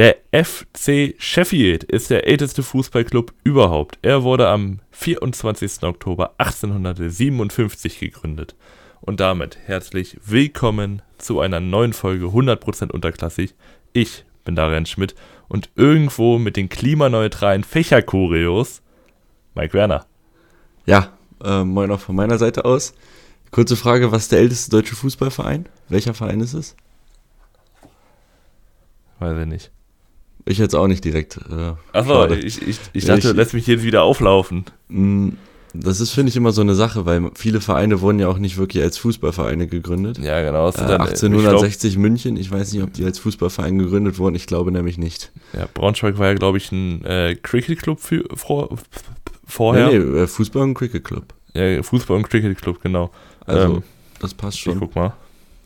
Der FC Sheffield ist der älteste Fußballclub überhaupt. Er wurde am 24. Oktober 1857 gegründet. Und damit herzlich willkommen zu einer neuen Folge 100% unterklassig. Ich bin Darian Schmidt und irgendwo mit den klimaneutralen Fächerchoreos Mike Werner. Ja, äh, moin auch von meiner Seite aus. Kurze Frage, was ist der älteste deutsche Fußballverein? Welcher Verein ist es? Weiß ich nicht. Ich jetzt auch nicht direkt. Äh, Achso, ich, ich, ich dachte, ich, lässt mich jetzt wieder auflaufen. Mm, das ist, finde ich, immer so eine Sache, weil viele Vereine wurden ja auch nicht wirklich als Fußballvereine gegründet. Ja, genau. Äh, 1860 ich glaub, München, ich weiß nicht, ob die als Fußballverein gegründet wurden, ich glaube nämlich nicht. Ja, Braunschweig war ja, glaube ich, ein äh, Cricket-Club vor, vorher. Nee, nee, äh, Fußball- und Cricket-Club. Ja, Fußball- und Cricket-Club, genau. Also, ähm, das passt schon. Ich guck mal.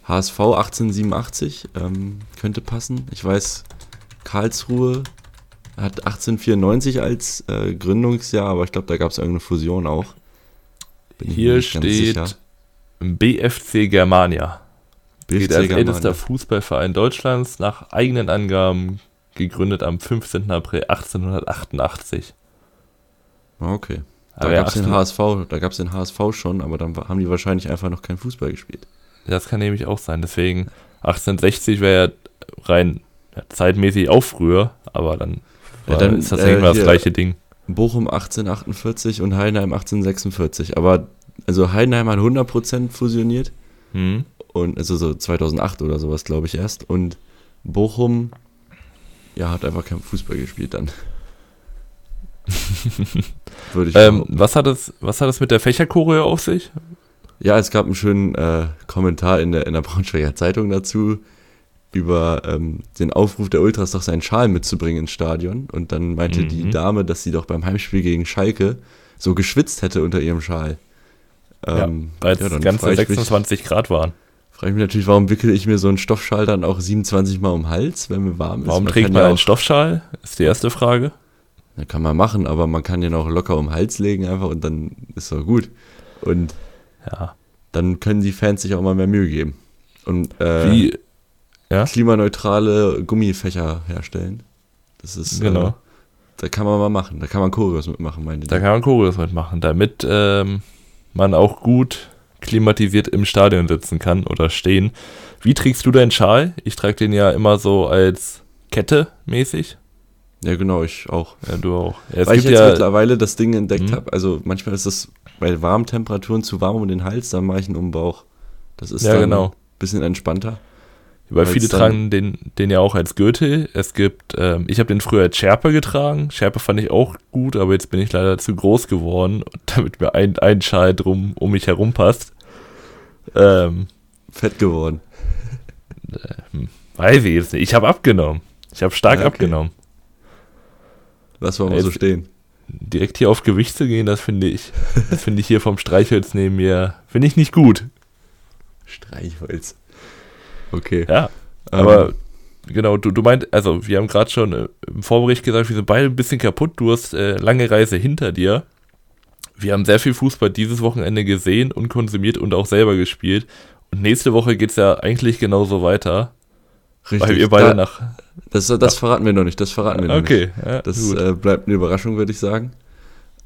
HSV 1887 ähm, könnte passen. Ich weiß, Karlsruhe hat 1894 als äh, Gründungsjahr, aber ich glaube, da gab es irgendeine Fusion auch. Bin Hier steht BFC Germania. BFC Geht als ältester Fußballverein Deutschlands nach eigenen Angaben gegründet am 15. April 1888. Okay. Da gab es den HSV, da gab es den HSV schon, aber dann haben die wahrscheinlich einfach noch kein Fußball gespielt. Das kann nämlich auch sein. Deswegen 1860 wäre ja rein ja, zeitmäßig auch früher, aber dann, ja, dann ist das äh, irgendwann das gleiche Ding. Bochum 1848 und Heidenheim 1846. Aber also Heidenheim hat 100% fusioniert. Mhm. Und also so 2008 oder sowas, glaube ich, erst. Und Bochum, ja, hat einfach kein Fußball gespielt dann. Würde ich ähm, was, hat es, was hat es mit der Fächerchoreo auf sich? Ja, es gab einen schönen äh, Kommentar in der, in der Braunschweiger Zeitung dazu über ähm, den Aufruf der Ultras, doch seinen Schal mitzubringen ins Stadion. Und dann meinte mhm. die Dame, dass sie doch beim Heimspiel gegen Schalke so geschwitzt hätte unter ihrem Schal. Ähm, ja, weil es ja, ganze 26 mich, Grad waren. Frage ich mich natürlich, warum wickel ich mir so einen Stoffschal dann auch 27 Mal um den Hals, wenn mir warm ist? Warum man trägt man ja einen Stoffschal? Ist die erste Frage. Ja, kann man machen, aber man kann den auch locker um den Hals legen einfach und dann ist doch gut. Und ja. dann können die Fans sich auch mal mehr Mühe geben. Und äh, Wie, ja? klimaneutrale Gummifächer herstellen. Das ist genau. Äh, da kann man mal machen. Da kann man Choreos mitmachen, meine ich. Da kann man Choreos mitmachen, damit ähm, man auch gut klimatisiert im Stadion sitzen kann oder stehen. Wie trägst du deinen Schal? Ich trage den ja immer so als Kette mäßig. Ja, genau, ich auch. Ja, du auch. Ja, Weil ich jetzt ja mittlerweile das Ding entdeckt mhm. habe. Also manchmal ist es bei warmen Temperaturen zu warm um den Hals, dann mache ich einen Umbauch. Das ist ja, dann genau. ein bisschen entspannter. Weil viele tragen den, den ja auch als Gürtel. Es gibt, ähm, ich habe den früher als Schärpe getragen. Schärpe fand ich auch gut, aber jetzt bin ich leider zu groß geworden, damit mir ein, ein Schal drum um mich herum passt. Ähm, Fett geworden. Äh, hm, weiß ich jetzt nicht. Ich habe abgenommen. Ich habe stark ja, okay. abgenommen. Lass mal, mal so stehen. Direkt hier auf Gewicht zu gehen, das finde ich, das finde ich hier vom Streichholz neben mir, finde ich nicht gut. Streichholz. Okay. Ja, ähm. aber ähm. genau, du, du meint, also wir haben gerade schon äh, im Vorbericht gesagt, wir sind beide ein bisschen kaputt. Du hast äh, lange Reise hinter dir. Wir haben sehr viel Fußball dieses Wochenende gesehen und konsumiert und auch selber gespielt. Und nächste Woche geht es ja eigentlich genauso weiter. Richtig. Weil wir beide da, nach. Das, das verraten wir noch nicht. Das verraten wir noch okay, nicht. Ja, das äh, bleibt eine Überraschung, würde ich sagen.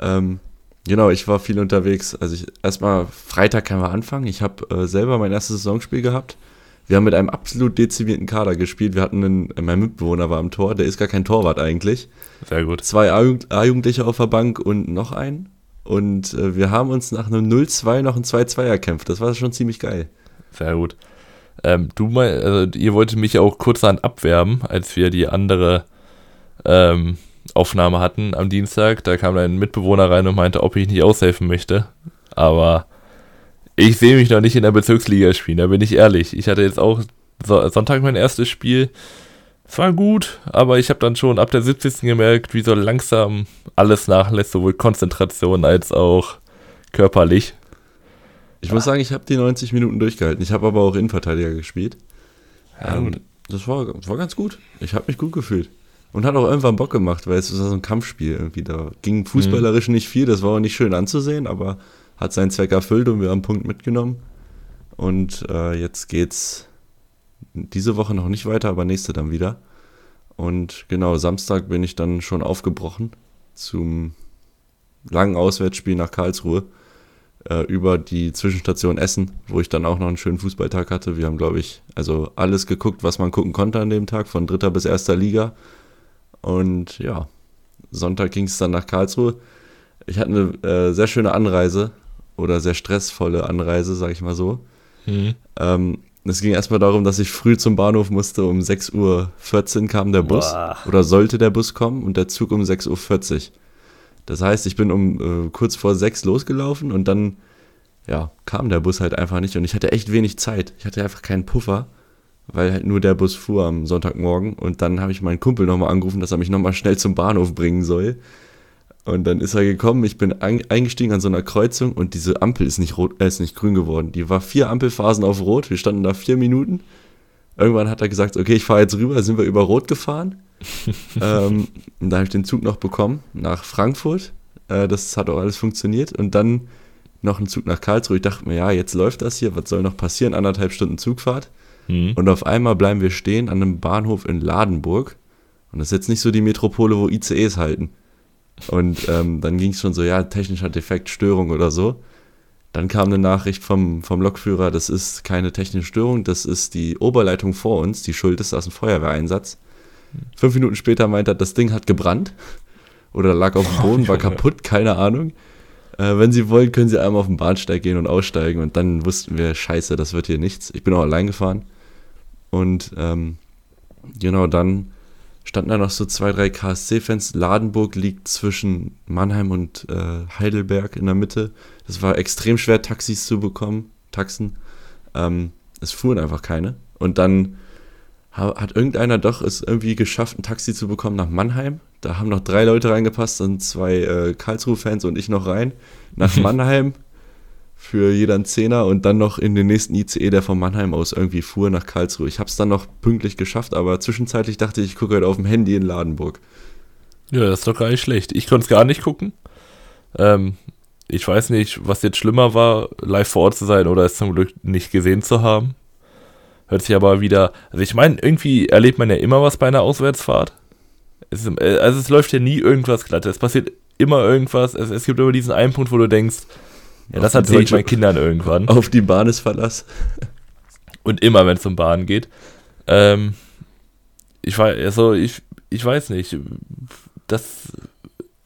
Ähm, genau, ich war viel unterwegs. Also ich, erstmal Freitag können wir anfangen. Ich habe äh, selber mein erstes Saisonspiel gehabt. Wir haben mit einem absolut dezimierten Kader gespielt. Wir hatten einen, mein Mitbewohner war am Tor, der ist gar kein Torwart eigentlich. Sehr gut. Zwei A-Jugendliche auf der Bank und noch einen. Und äh, wir haben uns nach einem 0-2 noch ein 2-2 erkämpft. Das war schon ziemlich geil. Sehr gut. Ähm, du mal, also ihr wolltet mich auch kurz an abwerben, als wir die andere ähm, Aufnahme hatten am Dienstag. Da kam ein Mitbewohner rein und meinte, ob ich nicht aushelfen möchte. Aber ich sehe mich noch nicht in der Bezirksliga spielen, da bin ich ehrlich. Ich hatte jetzt auch Sonntag mein erstes Spiel. Es war gut, aber ich habe dann schon ab der 70. gemerkt, wie so langsam alles nachlässt, sowohl Konzentration als auch körperlich. Ich ja. muss sagen, ich habe die 90 Minuten durchgehalten. Ich habe aber auch Innenverteidiger gespielt. Ja, ähm, das, war, das war ganz gut. Ich habe mich gut gefühlt. Und hat auch irgendwann Bock gemacht, weil es war so ein Kampfspiel irgendwie. Da ging fußballerisch mhm. nicht viel, das war auch nicht schön anzusehen, aber hat seinen Zweck erfüllt und wir haben einen Punkt mitgenommen. Und äh, jetzt geht's diese Woche noch nicht weiter, aber nächste dann wieder. Und genau, Samstag bin ich dann schon aufgebrochen zum langen Auswärtsspiel nach Karlsruhe äh, über die Zwischenstation Essen, wo ich dann auch noch einen schönen Fußballtag hatte. Wir haben, glaube ich, also alles geguckt, was man gucken konnte an dem Tag, von dritter bis erster Liga. Und ja, Sonntag ging es dann nach Karlsruhe. Ich hatte eine äh, sehr schöne Anreise oder sehr stressvolle Anreise, sage ich mal so. Mhm. Ähm, es ging erstmal darum, dass ich früh zum Bahnhof musste. Um 6.14 Uhr kam der Bus Boah. oder sollte der Bus kommen und der Zug um 6.40 Uhr. Das heißt, ich bin um äh, kurz vor 6 losgelaufen und dann ja, kam der Bus halt einfach nicht und ich hatte echt wenig Zeit. Ich hatte einfach keinen Puffer, weil halt nur der Bus fuhr am Sonntagmorgen und dann habe ich meinen Kumpel nochmal angerufen, dass er mich nochmal schnell zum Bahnhof bringen soll. Und dann ist er gekommen, ich bin eingestiegen an so einer Kreuzung und diese Ampel ist nicht rot, äh, ist nicht grün geworden. Die war vier Ampelphasen auf Rot, wir standen da vier Minuten. Irgendwann hat er gesagt, okay, ich fahre jetzt rüber, sind wir über Rot gefahren. ähm, und da habe ich den Zug noch bekommen nach Frankfurt. Äh, das hat auch alles funktioniert. Und dann noch einen Zug nach Karlsruhe. Ich dachte mir, ja, jetzt läuft das hier, was soll noch passieren? Anderthalb Stunden Zugfahrt. Mhm. Und auf einmal bleiben wir stehen an einem Bahnhof in Ladenburg. Und das ist jetzt nicht so die Metropole, wo ICEs halten. Und ähm, dann ging es schon so, ja, technischer Defekt, Störung oder so. Dann kam eine Nachricht vom, vom Lokführer, das ist keine technische Störung, das ist die Oberleitung vor uns, die schuld ist, ist ein Feuerwehreinsatz. Fünf Minuten später meint er, das Ding hat gebrannt oder lag auf dem Boden, war kaputt, keine Ahnung. Äh, wenn Sie wollen, können Sie einmal auf den Bahnsteig gehen und aussteigen. Und dann wussten wir, scheiße, das wird hier nichts. Ich bin auch allein gefahren. Und ähm, genau dann standen da noch so zwei, drei KSC-Fans. Ladenburg liegt zwischen Mannheim und äh, Heidelberg in der Mitte. Das war extrem schwer, Taxis zu bekommen, Taxen. Ähm, es fuhren einfach keine. Und dann hat irgendeiner doch es irgendwie geschafft, ein Taxi zu bekommen nach Mannheim. Da haben noch drei Leute reingepasst und zwei äh, Karlsruhe-Fans und ich noch rein. Nach Mannheim für jeder einen Zehner und dann noch in den nächsten ICE, der von Mannheim aus irgendwie fuhr nach Karlsruhe. Ich habe es dann noch pünktlich geschafft, aber zwischenzeitlich dachte ich, ich gucke heute auf dem Handy in Ladenburg. Ja, das ist doch gar nicht schlecht. Ich konnte es gar nicht gucken. Ähm, ich weiß nicht, was jetzt schlimmer war, live vor Ort zu sein oder es zum Glück nicht gesehen zu haben. Hört sich aber wieder. Also ich meine, irgendwie erlebt man ja immer was bei einer Auswärtsfahrt. Es ist, äh, also es läuft ja nie irgendwas glatt. Es passiert immer irgendwas. Es, es gibt immer diesen einen Punkt, wo du denkst, ja, das erzähle ich meinen Kindern irgendwann. Auf die Bahn ist Verlass. Und immer, wenn es um Bahn geht. Ähm, ich weiß, also ich, ich weiß nicht. Das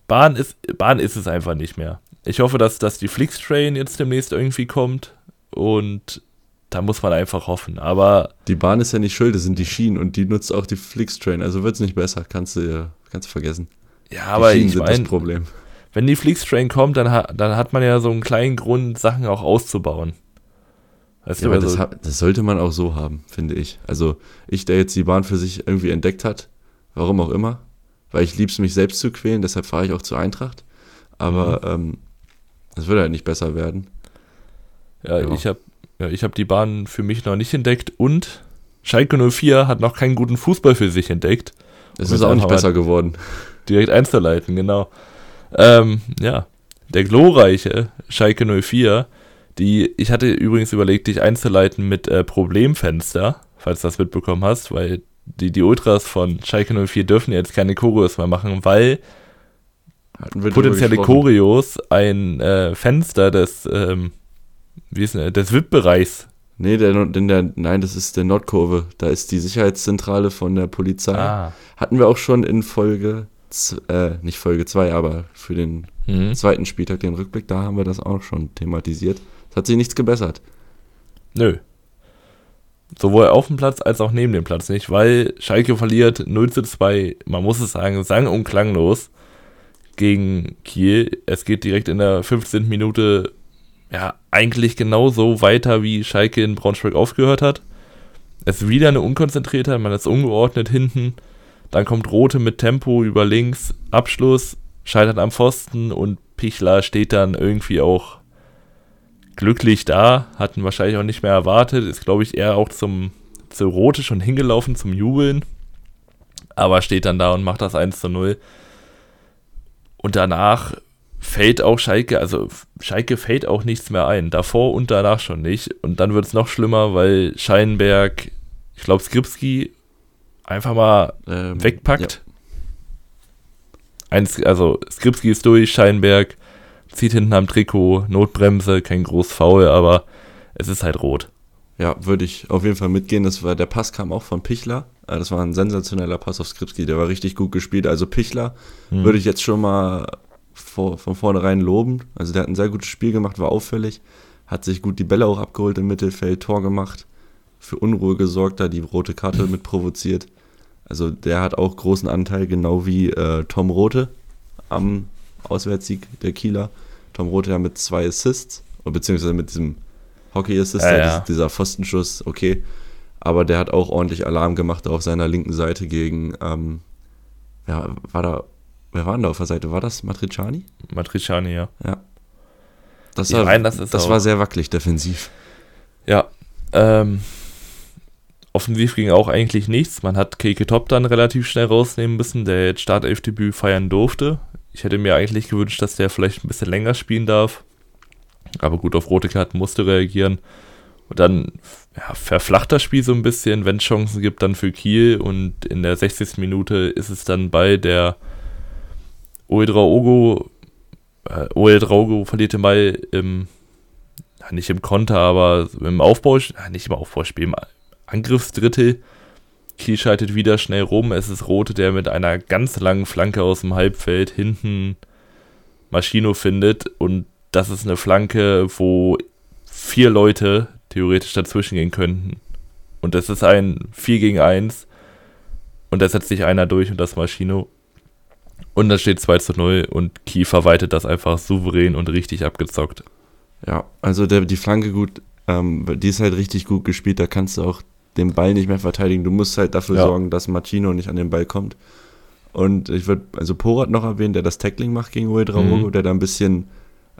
Bahn ist, Bahn ist es einfach nicht mehr. Ich hoffe, dass, dass die Flixtrain jetzt demnächst irgendwie kommt und da muss man einfach hoffen. Aber die Bahn ist ja nicht schuld, das sind die Schienen und die nutzt auch die Flixtrain. Also wird es nicht besser, kannst du kannst du vergessen. Ja, aber ich meine, das Problem wenn die Flixtrain kommt, dann, ha dann hat man ja so einen kleinen Grund, Sachen auch auszubauen. Weißt ja, du, aber also, das, das, sollte man auch so haben, finde ich. Also ich, der jetzt die Bahn für sich irgendwie entdeckt hat, warum auch immer, weil ich lieb's mich selbst zu quälen, deshalb fahre ich auch zur Eintracht. Aber mhm. ähm, das würde halt nicht besser werden. Ja, ja. ich habe ja, hab die Bahn für mich noch nicht entdeckt und Schalke 04 hat noch keinen guten Fußball für sich entdeckt. Es ist auch nicht besser geworden. Direkt einzuleiten, genau. Ähm, ja, der glorreiche Schalke 04, die, ich hatte übrigens überlegt, dich einzuleiten mit äh, Problemfenster, falls du das mitbekommen hast, weil die, die Ultras von Schalke 04 dürfen jetzt keine Choreos mehr machen, weil potenzielle Choreos ein äh, Fenster des, ähm, wie ist denn, des VIP-Bereichs Nee, der, der, nein, das ist der Nordkurve. Da ist die Sicherheitszentrale von der Polizei. Ah. Hatten wir auch schon in Folge äh, nicht Folge 2, aber für den mhm. zweiten Spieltag, den Rückblick, da haben wir das auch schon thematisiert. Es hat sich nichts gebessert. Nö. Sowohl auf dem Platz als auch neben dem Platz nicht, weil Schalke verliert 0 zu 2, man muss es sagen, sang- und klanglos gegen Kiel. Es geht direkt in der 15. Minute ja eigentlich genauso weiter, wie Schalke in Braunschweig aufgehört hat. Es ist wieder eine Unkonzentriertheit, man ist ungeordnet hinten. Dann kommt Rote mit Tempo über links, Abschluss, scheitert am Pfosten und Pichler steht dann irgendwie auch glücklich da, hatten wahrscheinlich auch nicht mehr erwartet, ist glaube ich eher auch zum zu Rote schon hingelaufen zum Jubeln, aber steht dann da und macht das 1 zu 0. Und danach fällt auch Schalke, also Schalke fällt auch nichts mehr ein, davor und danach schon nicht. Und dann wird es noch schlimmer, weil Scheinberg, ich glaube Skripski einfach mal ähm, wegpackt. Ja. Eins, also Skripski ist durch, Scheinberg zieht hinten am Trikot, Notbremse, kein groß Foul, aber es ist halt rot. Ja, würde ich auf jeden Fall mitgehen. Das war, der Pass kam auch von Pichler. Äh, das war ein sensationeller Pass auf Skripski, der war richtig gut gespielt. Also Pichler hm. würde ich jetzt schon mal vor, von vornherein loben. Also der hat ein sehr gutes Spiel gemacht, war auffällig, hat sich gut die Bälle auch abgeholt im Mittelfeld, Tor gemacht, für Unruhe gesorgt, da die rote Karte mit provoziert. Also der hat auch großen Anteil, genau wie äh, Tom Rote am Auswärtssieg der Kieler. Tom Rote ja mit zwei Assists, beziehungsweise mit diesem Hockey-Assist, ja, ja. dieser Pfostenschuss, okay. Aber der hat auch ordentlich Alarm gemacht auf seiner linken Seite gegen, ähm, ja, war da Wer war denn da auf der Seite? War das Matriciani? Matriciani, ja. Ja. Das, war, rein, das, das war sehr wackelig defensiv. Ja. Ähm, offensiv ging auch eigentlich nichts. Man hat Keke Top dann relativ schnell rausnehmen müssen, der jetzt Startelfdebüt feiern durfte. Ich hätte mir eigentlich gewünscht, dass der vielleicht ein bisschen länger spielen darf. Aber gut, auf rote Karten musste reagieren. Und dann ja, verflacht das Spiel so ein bisschen, wenn es Chancen gibt, dann für Kiel. Und in der 60. Minute ist es dann bei der Oedraogo, äh, Oedraogo verliert den Ball im, nicht im Konter, aber im Aufbau, nicht im Aufbauspiel, Angriffsdrittel. Kiel schaltet wieder schnell rum. Es ist Rote, der mit einer ganz langen Flanke aus dem Halbfeld hinten Maschino findet. Und das ist eine Flanke, wo vier Leute theoretisch dazwischen gehen könnten. Und das ist ein 4 gegen 1. Und da setzt sich einer durch und das Maschino. Und da steht 2 zu 0 und Kiefer weitet das einfach souverän und richtig abgezockt. Ja, also der, die Flanke gut, ähm, die ist halt richtig gut gespielt, da kannst du auch den Ball nicht mehr verteidigen. Du musst halt dafür ja. sorgen, dass Martino nicht an den Ball kommt. Und ich würde also Porat noch erwähnen, der das Tackling macht gegen Uedraogo, mhm. der da ein bisschen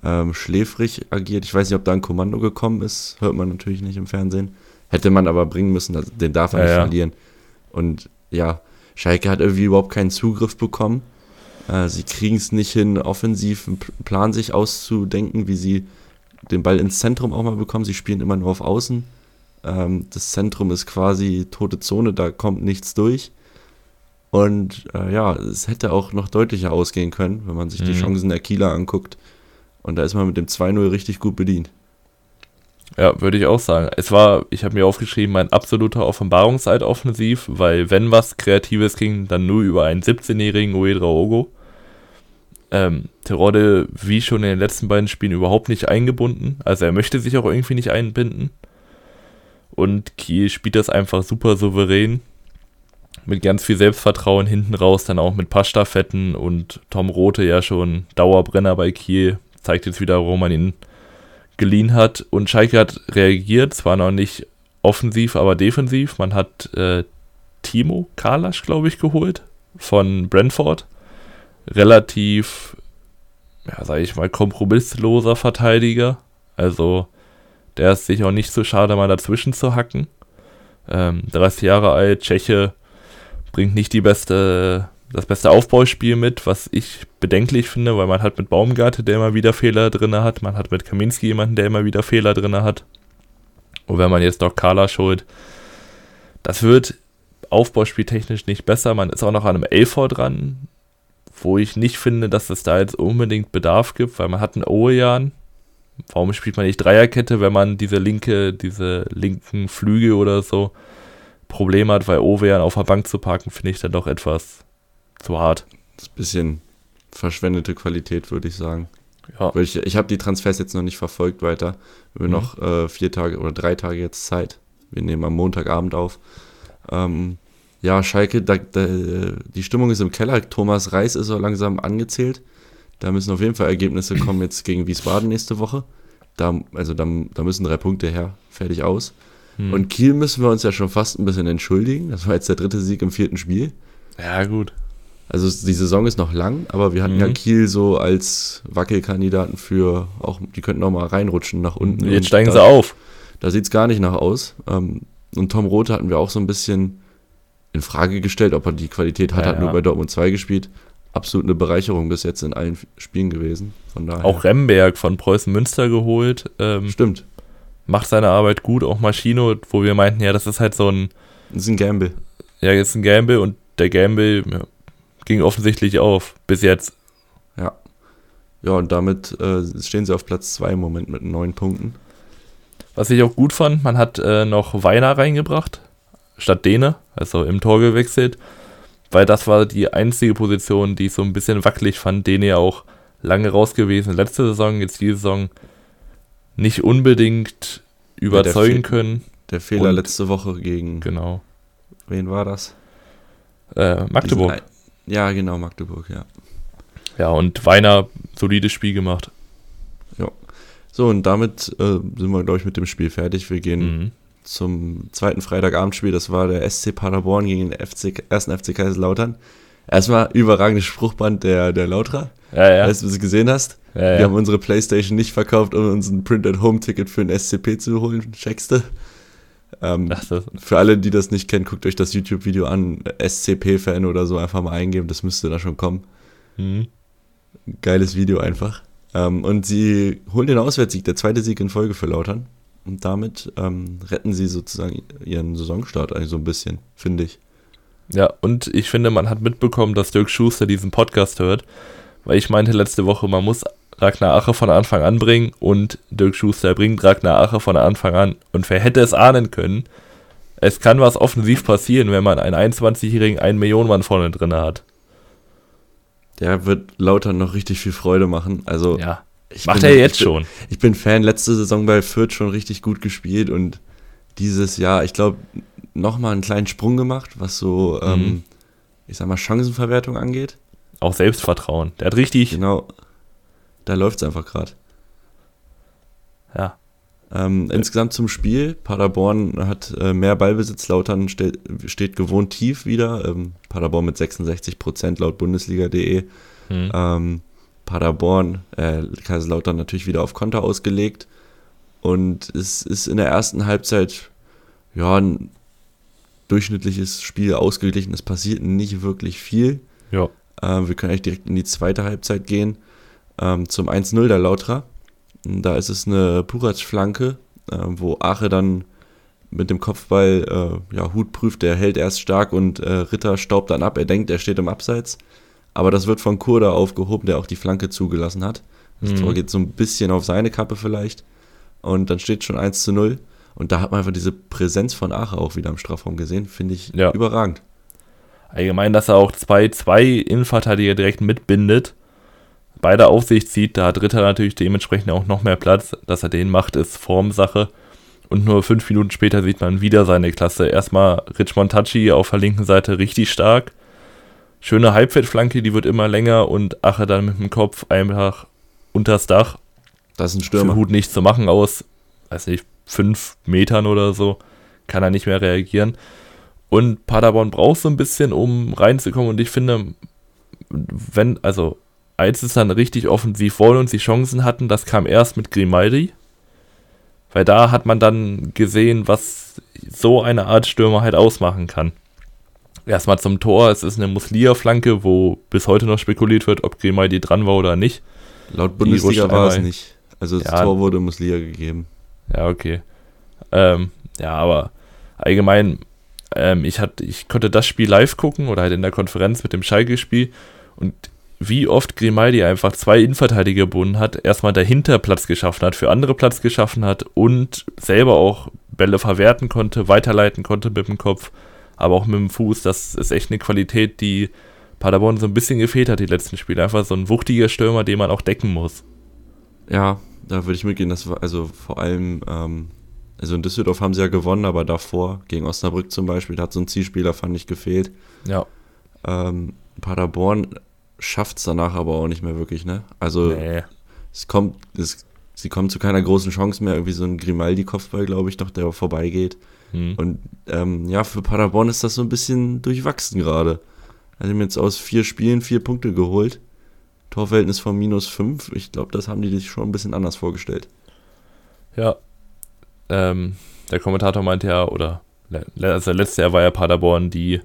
ähm, schläfrig agiert. Ich weiß nicht, ob da ein Kommando gekommen ist, hört man natürlich nicht im Fernsehen. Hätte man aber bringen müssen, also den darf er ja, nicht ja. verlieren. Und ja, Schalke hat irgendwie überhaupt keinen Zugriff bekommen. Äh, sie kriegen es nicht hin, offensiv einen Plan sich auszudenken, wie sie den Ball ins Zentrum auch mal bekommen. Sie spielen immer nur auf Außen. Ähm, das Zentrum ist quasi tote Zone, da kommt nichts durch. Und äh, ja, es hätte auch noch deutlicher ausgehen können, wenn man sich mhm. die Chancen der Kieler anguckt. Und da ist man mit dem 2-0 richtig gut bedient. Ja, würde ich auch sagen. Es war, ich habe mir aufgeschrieben, mein absoluter Offenbarungseid offensiv, weil wenn was Kreatives ging, dann nur über einen 17-jährigen Uedra Ogo. Ähm, Terodde, wie schon in den letzten beiden Spielen, überhaupt nicht eingebunden. Also er möchte sich auch irgendwie nicht einbinden. Und Kiel spielt das einfach super souverän. Mit ganz viel Selbstvertrauen hinten raus, dann auch mit Pastafetten und Tom Rote ja schon Dauerbrenner bei Kiel. Zeigt jetzt wieder, warum man ihn geliehen hat. Und Schalke hat reagiert, zwar noch nicht offensiv, aber defensiv. Man hat äh, Timo Kalasch, glaube ich, geholt von Brentford. Relativ, ja, sage ich mal, kompromissloser Verteidiger. Also der ist sich auch nicht so schade, mal dazwischen zu hacken. Ähm, 30 Jahre alt, Tscheche, bringt nicht die beste das beste Aufbauspiel mit, was ich bedenklich finde, weil man hat mit Baumgarte, der immer wieder Fehler drin hat, man hat mit Kaminski jemanden, der immer wieder Fehler drin hat. Und wenn man jetzt noch Carla schuld, das wird aufbauspieltechnisch nicht besser. Man ist auch noch an einem Elfer dran, wo ich nicht finde, dass es da jetzt unbedingt Bedarf gibt, weil man hat einen Oejan. Warum spielt man nicht Dreierkette, wenn man diese linke, diese linken Flüge oder so Probleme hat, weil Ovejan auf der Bank zu parken, finde ich dann doch etwas zu hart. Das ist ein bisschen verschwendete Qualität, würde ich sagen. Ja. Ich, ich habe die Transfers jetzt noch nicht verfolgt weiter. Wir haben mhm. noch äh, vier Tage oder drei Tage jetzt Zeit. Wir nehmen am Montagabend auf. Ähm, ja, Schalke, da, da, die Stimmung ist im Keller. Thomas Reis ist so langsam angezählt. Da müssen auf jeden Fall Ergebnisse kommen jetzt gegen Wiesbaden nächste Woche. Da, also da, da müssen drei Punkte her. Fertig aus. Mhm. Und Kiel müssen wir uns ja schon fast ein bisschen entschuldigen. Das war jetzt der dritte Sieg im vierten Spiel. Ja, gut. Also die Saison ist noch lang, aber wir hatten mhm. ja Kiel so als Wackelkandidaten für auch, die könnten auch mal reinrutschen nach unten. Jetzt steigen da, sie auf. Da sieht es gar nicht nach aus. Ähm, und Tom Rote hatten wir auch so ein bisschen in Frage gestellt, ob er die Qualität hat, ja, hat nur bei Dortmund 2 gespielt. Absolut eine Bereicherung bis jetzt in allen Spielen gewesen. Von daher. Auch Remberg von Preußen Münster geholt. Ähm, Stimmt. Macht seine Arbeit gut, auch Maschino, wo wir meinten, ja, das ist halt so ein. Das ist ein Gamble ja, jetzt ein Gamble und der Gamble ja, ging offensichtlich auf, bis jetzt. Ja. Ja, und damit äh, stehen sie auf Platz 2 im Moment mit neun Punkten. Was ich auch gut fand, man hat äh, noch Weiner reingebracht, statt Dene, also im Tor gewechselt, weil das war die einzige Position, die ich so ein bisschen wackelig fand. Dene ja auch lange raus gewesen, letzte Saison, jetzt diese Saison nicht unbedingt überzeugen ja, der können. Der Fehler und, letzte Woche gegen. Genau. Wen war das? Äh, Magdeburg. Diesen, ja, genau, Magdeburg, ja. Ja, und Weiner solides Spiel gemacht. Ja. So, und damit äh, sind wir, glaube ich, mit dem Spiel fertig. Wir gehen mhm. Zum zweiten Freitagabendspiel. Das war der SC Paderborn gegen den FC, ersten FC Kaiserslautern. Erstmal überragendes Spruchband der, der Lautra. Ja, ja. Weißt du, was du gesehen hast? Ja, wir ja. haben unsere Playstation nicht verkauft, um uns ein Print-at-Home-Ticket für ein SCP zu holen. Checkste. Ähm, Ach, für alle, die das nicht kennen, guckt euch das YouTube-Video an. SCP-Fan oder so einfach mal eingeben, das müsste da schon kommen. Mhm. Geiles Video einfach. Ähm, und sie holen den Auswärtssieg, der zweite Sieg in Folge für Lautern. Und damit ähm, retten sie sozusagen ihren Saisonstart eigentlich so ein bisschen, finde ich. Ja, und ich finde, man hat mitbekommen, dass Dirk Schuster diesen Podcast hört, weil ich meinte letzte Woche, man muss Ragnar Ache von Anfang an bringen und Dirk Schuster bringt Ragnar Ache von Anfang an. Und wer hätte es ahnen können? Es kann was offensiv passieren, wenn man einen 21-jährigen 1 Millionen Mann vorne drin hat. Der wird Lauter noch richtig viel Freude machen. Also ja. Macht bin, er jetzt ich bin, schon. Ich bin Fan, letzte Saison bei Fürth schon richtig gut gespielt und dieses Jahr, ich glaube, nochmal einen kleinen Sprung gemacht, was so, mhm. ähm, ich sag mal, Chancenverwertung angeht. Auch Selbstvertrauen. Der hat richtig. Genau. Da läuft es einfach gerade. Ja. Ähm, insgesamt zum Spiel. Paderborn hat äh, mehr Ballbesitz, Lautern ste steht gewohnt tief wieder. Ähm, Paderborn mit 66 Prozent laut Bundesliga.de. Hm. Ähm, Paderborn, äh, Kaiserslautern natürlich wieder auf Konter ausgelegt. Und es ist in der ersten Halbzeit ja ein durchschnittliches Spiel ausgeglichen. Es passiert nicht wirklich viel. Ja. Äh, wir können eigentlich direkt in die zweite Halbzeit gehen. Ähm, zum 1-0 der Lautra. Da ist es eine Puratsch-Flanke, äh, wo Ache dann mit dem Kopfball äh, ja, Hut prüft, der hält erst stark und äh, Ritter staubt dann ab. Er denkt, er steht im Abseits. Aber das wird von Kurda aufgehoben, der auch die Flanke zugelassen hat. Das mhm. Tor geht so ein bisschen auf seine Kappe vielleicht. Und dann steht schon 1 zu 0. Und da hat man einfach diese Präsenz von Ache auch wieder im Strafraum gesehen. Finde ich ja. überragend. Allgemein, dass er auch zwei, zwei Innenverteidiger direkt mitbindet beide auf sich zieht, da hat Ritter natürlich dementsprechend auch noch mehr Platz. Dass er den macht, ist Formsache. Und nur fünf Minuten später sieht man wieder seine Klasse. Erstmal Rich Montachi auf der linken Seite richtig stark. Schöne Halbfeldflanke, die wird immer länger und Ache dann mit dem Kopf einfach unters Dach. Das ist ein Stürmer. Für Hut nicht zu machen aus, weiß nicht, fünf Metern oder so. Kann er nicht mehr reagieren. Und Paderborn braucht so ein bisschen, um reinzukommen. Und ich finde, wenn, also als es dann richtig offensiv wurde und sie Chancen hatten, das kam erst mit Grimaldi. Weil da hat man dann gesehen, was so eine Art Stürmer halt ausmachen kann. Erstmal zum Tor, es ist eine Muslia-Flanke, wo bis heute noch spekuliert wird, ob Grimaldi dran war oder nicht. Laut Bundesliga war es nicht. Also das ja, Tor wurde Muslia gegeben. Ja, okay. Ähm, ja, aber allgemein, ähm, ich, hat, ich konnte das Spiel live gucken oder halt in der Konferenz mit dem Schalke-Spiel und wie oft Grimaldi einfach zwei Innenverteidiger gebunden hat, erstmal dahinter Platz geschaffen hat, für andere Platz geschaffen hat und selber auch Bälle verwerten konnte, weiterleiten konnte mit dem Kopf, aber auch mit dem Fuß. Das ist echt eine Qualität, die Paderborn so ein bisschen gefehlt hat, die letzten Spiele. Einfach so ein wuchtiger Stürmer, den man auch decken muss. Ja, da würde ich mitgehen. Das war also vor allem, ähm, also in Düsseldorf haben sie ja gewonnen, aber davor, gegen Osnabrück zum Beispiel, da hat so ein Zielspieler, fand ich, gefehlt. Ja. Ähm, Paderborn schafft es danach aber auch nicht mehr wirklich, ne? Also nee. es kommt, es, sie kommen zu keiner großen Chance mehr, irgendwie so ein Grimaldi-Kopfball, glaube ich, noch, der vorbeigeht. Hm. Und ähm, ja, für Paderborn ist das so ein bisschen durchwachsen gerade. Also haben jetzt aus vier Spielen vier Punkte geholt. Torverhältnis von minus fünf. Ich glaube, das haben die sich schon ein bisschen anders vorgestellt. Ja. Ähm, der Kommentator meinte ja, oder also letztes Jahr war ja Paderborn die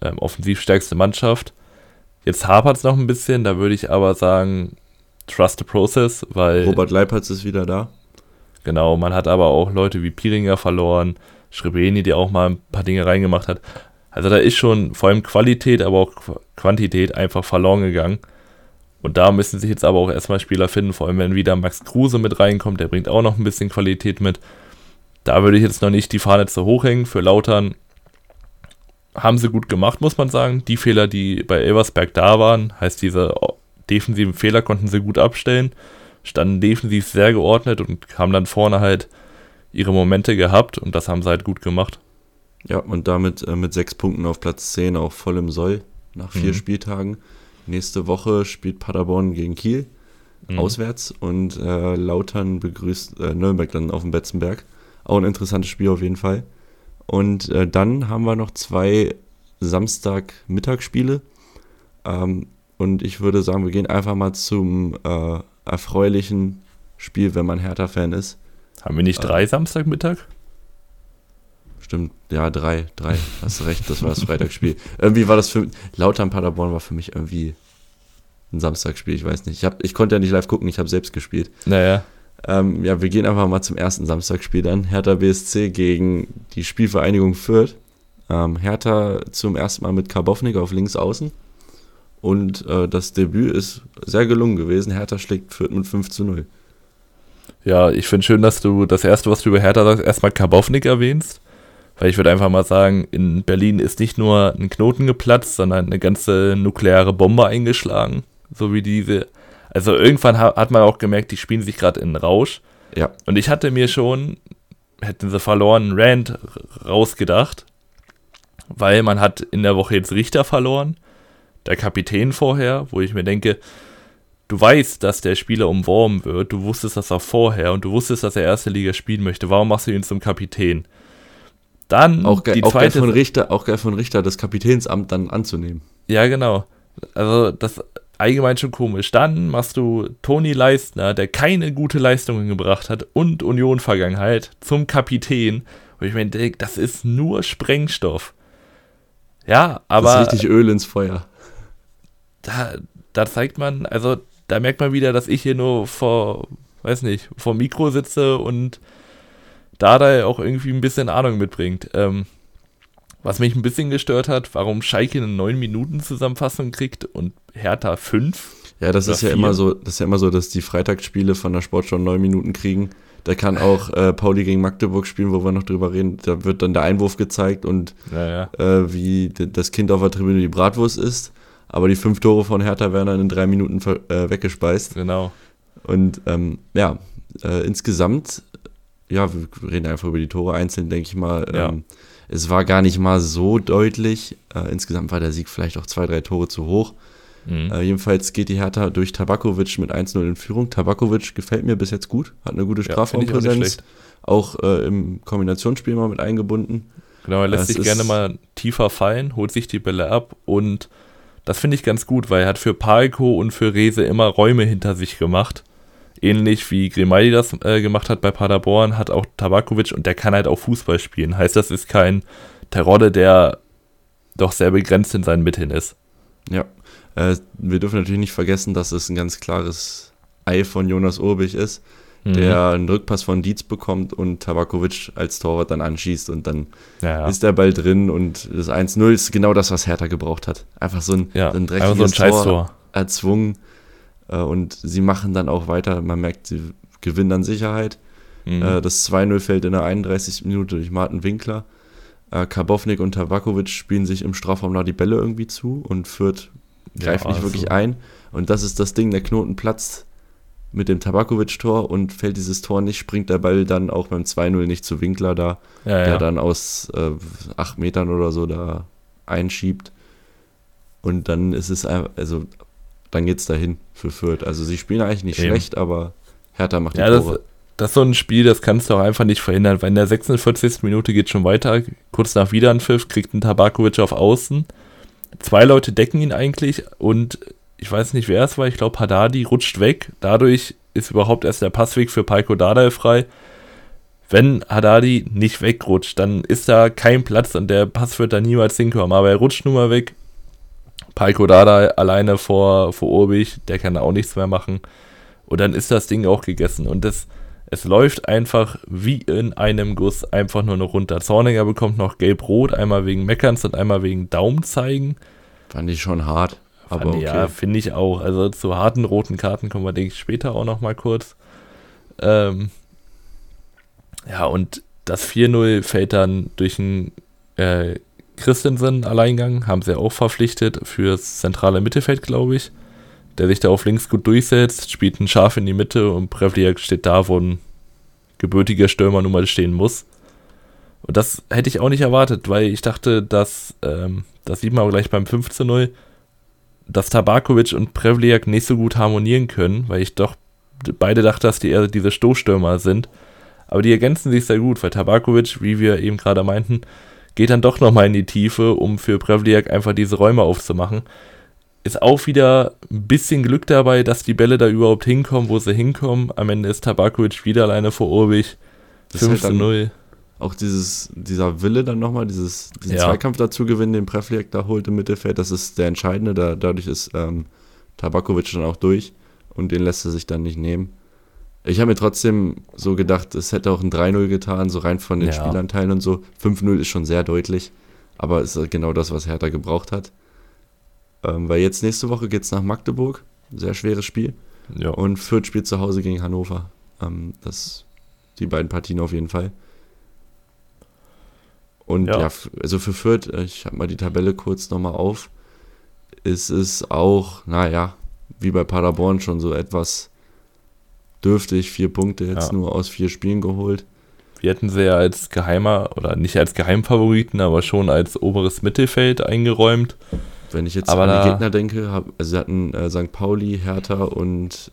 ähm, offensiv stärkste Mannschaft. Jetzt hapert es noch ein bisschen, da würde ich aber sagen, trust the process, weil. Robert Leipertz ist wieder da. Genau, man hat aber auch Leute wie Piringer verloren, Schrebeni, der auch mal ein paar Dinge reingemacht hat. Also da ist schon vor allem Qualität, aber auch Quantität einfach verloren gegangen. Und da müssen sich jetzt aber auch erstmal Spieler finden, vor allem wenn wieder Max Kruse mit reinkommt, der bringt auch noch ein bisschen Qualität mit. Da würde ich jetzt noch nicht die Fahne zu hoch hängen. Für Lautern haben sie gut gemacht, muss man sagen. Die Fehler, die bei Elversberg da waren, heißt diese defensiven Fehler konnten sie gut abstellen, standen defensiv sehr geordnet und haben dann vorne halt ihre Momente gehabt und das haben sie halt gut gemacht. Ja, und damit äh, mit sechs Punkten auf Platz 10 auch voll im Soll nach vier mhm. Spieltagen. Nächste Woche spielt Paderborn gegen Kiel mhm. auswärts und äh, Lautern begrüßt äh, Nürnberg dann auf dem Betzenberg. Auch ein interessantes Spiel auf jeden Fall. Und äh, dann haben wir noch zwei Samstag-Mittagsspiele. Ähm, und ich würde sagen, wir gehen einfach mal zum äh, erfreulichen Spiel, wenn man Hertha-Fan ist. Haben wir nicht drei äh, Samstagmittag? Stimmt, ja, drei, drei. Hast recht, das war das Freitagsspiel. irgendwie war das für Lautern Paderborn war für mich irgendwie ein Samstagsspiel, ich weiß nicht. Ich, hab, ich konnte ja nicht live gucken, ich habe selbst gespielt. Naja. Ähm, ja, wir gehen einfach mal zum ersten Samstagsspiel dann. Hertha BSC gegen die Spielvereinigung Fürth. Ähm, Hertha zum ersten Mal mit Karbovnik auf links außen. Und äh, das Debüt ist sehr gelungen gewesen. Hertha schlägt Fürth mit 5 zu 0. Ja, ich finde schön, dass du das erste, was du über Hertha sagst, erstmal Karbovnik erwähnst. Weil ich würde einfach mal sagen, in Berlin ist nicht nur ein Knoten geplatzt, sondern eine ganze nukleare Bombe eingeschlagen. So wie diese. Also irgendwann hat man auch gemerkt, die spielen sich gerade in Rausch. Ja. Und ich hatte mir schon, hätten sie verloren, Rand rausgedacht. Weil man hat in der Woche jetzt Richter verloren. Der Kapitän vorher, wo ich mir denke, du weißt, dass der Spieler umworben wird, du wusstest das auch vorher und du wusstest, dass er erste Liga spielen möchte. Warum machst du ihn zum Kapitän? Dann auch, ge die auch geil von Richter, auch geil von Richter das Kapitänsamt dann anzunehmen. Ja, genau. Also das allgemein schon komisch. Dann machst du Toni Leistner, der keine gute Leistungen gebracht hat und Union Vergangenheit zum Kapitän. Und ich meine, das ist nur Sprengstoff. Ja, aber das ist richtig Öl ins Feuer. Da, da zeigt man, also da merkt man wieder, dass ich hier nur vor, weiß nicht, vor Mikro sitze und Dada auch irgendwie ein bisschen Ahnung mitbringt. Ähm, was mich ein bisschen gestört hat, warum Schalke eine 9 Minuten Zusammenfassung kriegt und Hertha 5. Ja, das ist ja immer so, das ist ja immer so, dass die Freitagsspiele von der Sportschau 9 Minuten kriegen. Da kann auch äh, Pauli gegen Magdeburg spielen, wo wir noch drüber reden. Da wird dann der Einwurf gezeigt und ja, ja. Äh, wie das Kind auf der Tribüne die Bratwurst isst. Aber die fünf Tore von Hertha werden dann in drei Minuten äh, weggespeist. Genau. Und ähm, ja, äh, insgesamt ja, wir reden einfach über die Tore einzeln, denke ich mal. Ja. Ähm, es war gar nicht mal so deutlich. Äh, insgesamt war der Sieg vielleicht auch zwei, drei Tore zu hoch. Mhm. Äh, jedenfalls geht die Hertha durch Tabakovic mit 1-0 in Führung. Tabakovic gefällt mir bis jetzt gut, hat eine gute Strafraumpräsenz. Ja, auch, auch äh, im Kombinationsspiel mal mit eingebunden. Genau, er lässt sich gerne mal tiefer fallen, holt sich die Bälle ab und das finde ich ganz gut, weil er hat für Palko und für Rese immer Räume hinter sich gemacht ähnlich wie Grimaldi das äh, gemacht hat bei Paderborn, hat auch Tabakovic und der kann halt auch Fußball spielen. Heißt, das ist kein Terodde, der doch sehr begrenzt in seinen Mitteln ist. Ja, äh, wir dürfen natürlich nicht vergessen, dass es ein ganz klares Ei von Jonas Urbich ist, mhm. der einen Rückpass von Dietz bekommt und Tabakovic als Torwart dann anschießt und dann ja, ja. ist der Ball drin und das 1-0 ist genau das, was Hertha gebraucht hat. Einfach so ein, ja, so ein dreckiges so ein Tor erzwungen äh, und sie machen dann auch weiter. Man merkt, sie gewinnen an Sicherheit. Mhm. Äh, das 2-0 fällt in der 31. Minute durch Martin Winkler. Äh, Karbovnik und Tabakovic spielen sich im Strafraum da die Bälle irgendwie zu und führt greift ja, nicht also. wirklich ein. Und das ist das Ding, der Knoten platzt mit dem Tabakovic-Tor und fällt dieses Tor nicht, springt der Ball dann auch beim 2-0 nicht zu Winkler da, ja, der ja. dann aus äh, acht Metern oder so da einschiebt. Und dann ist es einfach, also dann geht's dahin für Fürth. Also sie spielen eigentlich nicht Eben. schlecht, aber Hertha macht die ja, Tore. Das, das ist so ein Spiel, das kannst du auch einfach nicht verhindern, weil in der 46. Minute geht schon weiter, kurz nach Wiederanpfiff kriegt ein Tabakovic auf Außen. Zwei Leute decken ihn eigentlich und ich weiß nicht, wer es war, ich glaube Haddadi rutscht weg. Dadurch ist überhaupt erst der Passweg für Paiko Dardai frei. Wenn Haddadi nicht wegrutscht, dann ist da kein Platz und der Pass wird da niemals hinkommen. Aber er rutscht nun mal weg, Paiko Dada alleine vor, vor Urbich, der kann auch nichts mehr machen. Und dann ist das Ding auch gegessen. Und das, Es läuft einfach wie in einem Guss einfach nur noch runter. Zorninger bekommt noch gelb-rot, einmal wegen Meckerns und einmal wegen Daumenzeigen. Fand ich schon hart. Aber okay. Ja, finde ich auch. Also zu harten roten Karten kommen wir, denke ich, später auch noch mal kurz. Ähm, ja, und das 4-0 fällt dann durch einen äh, Christensen-Alleingang, haben sie auch verpflichtet fürs zentrale Mittelfeld, glaube ich, der sich da auf links gut durchsetzt, spielt einen Schaf in die Mitte und Prevliak steht da, wo ein gebürtiger Stürmer nun mal stehen muss. Und das hätte ich auch nicht erwartet, weil ich dachte, dass, ähm, das sieht man auch gleich beim 15-0, dass Tabakovic und Prevliak nicht so gut harmonieren können, weil ich doch beide dachte, dass die eher diese Stoßstürmer sind. Aber die ergänzen sich sehr gut, weil Tabakovic, wie wir eben gerade meinten, geht dann doch nochmal in die Tiefe, um für Prevliak einfach diese Räume aufzumachen. Ist auch wieder ein bisschen Glück dabei, dass die Bälle da überhaupt hinkommen, wo sie hinkommen. Am Ende ist Tabakovic wieder alleine vor Urbich. Das ist halt 5 zu dann 0. auch dieses, dieser Wille dann nochmal, dieses, diesen Ja. Zweikampf dazu gewinnen, den Prevliak da holt im Mittelfeld, das ist der entscheidende. Da, dadurch ist ähm, Tabakovic dann auch durch und den lässt er sich dann nicht nehmen. Ich habe mir trotzdem so gedacht, es hätte auch ein 3-0 getan, so rein von den Ja. Spielanteilen und so. 5-0 ist schon sehr deutlich, aber ist genau das, was Hertha gebraucht hat. Ähm, weil jetzt nächste Woche geht es nach Magdeburg, sehr schweres Spiel. Ja. Und Fürth spielt zu Hause gegen Hannover. Ähm, das die beiden Partien auf jeden Fall. Und Ja. ja, also für Fürth, äh, ich habe mal die Tabelle kurz nochmal auf, ist es auch, naja, wie bei Paderborn schon so etwas dürftig. Vier Punkte jetzt Ja. nur aus vier Spielen geholt. Wir hätten sie ja als geheimer, oder nicht als Geheimfavoriten, aber schon als oberes Mittelfeld eingeräumt. Wenn ich jetzt Aber an die Gegner denke, hab, also sie hatten äh, St. Pauli, Hertha und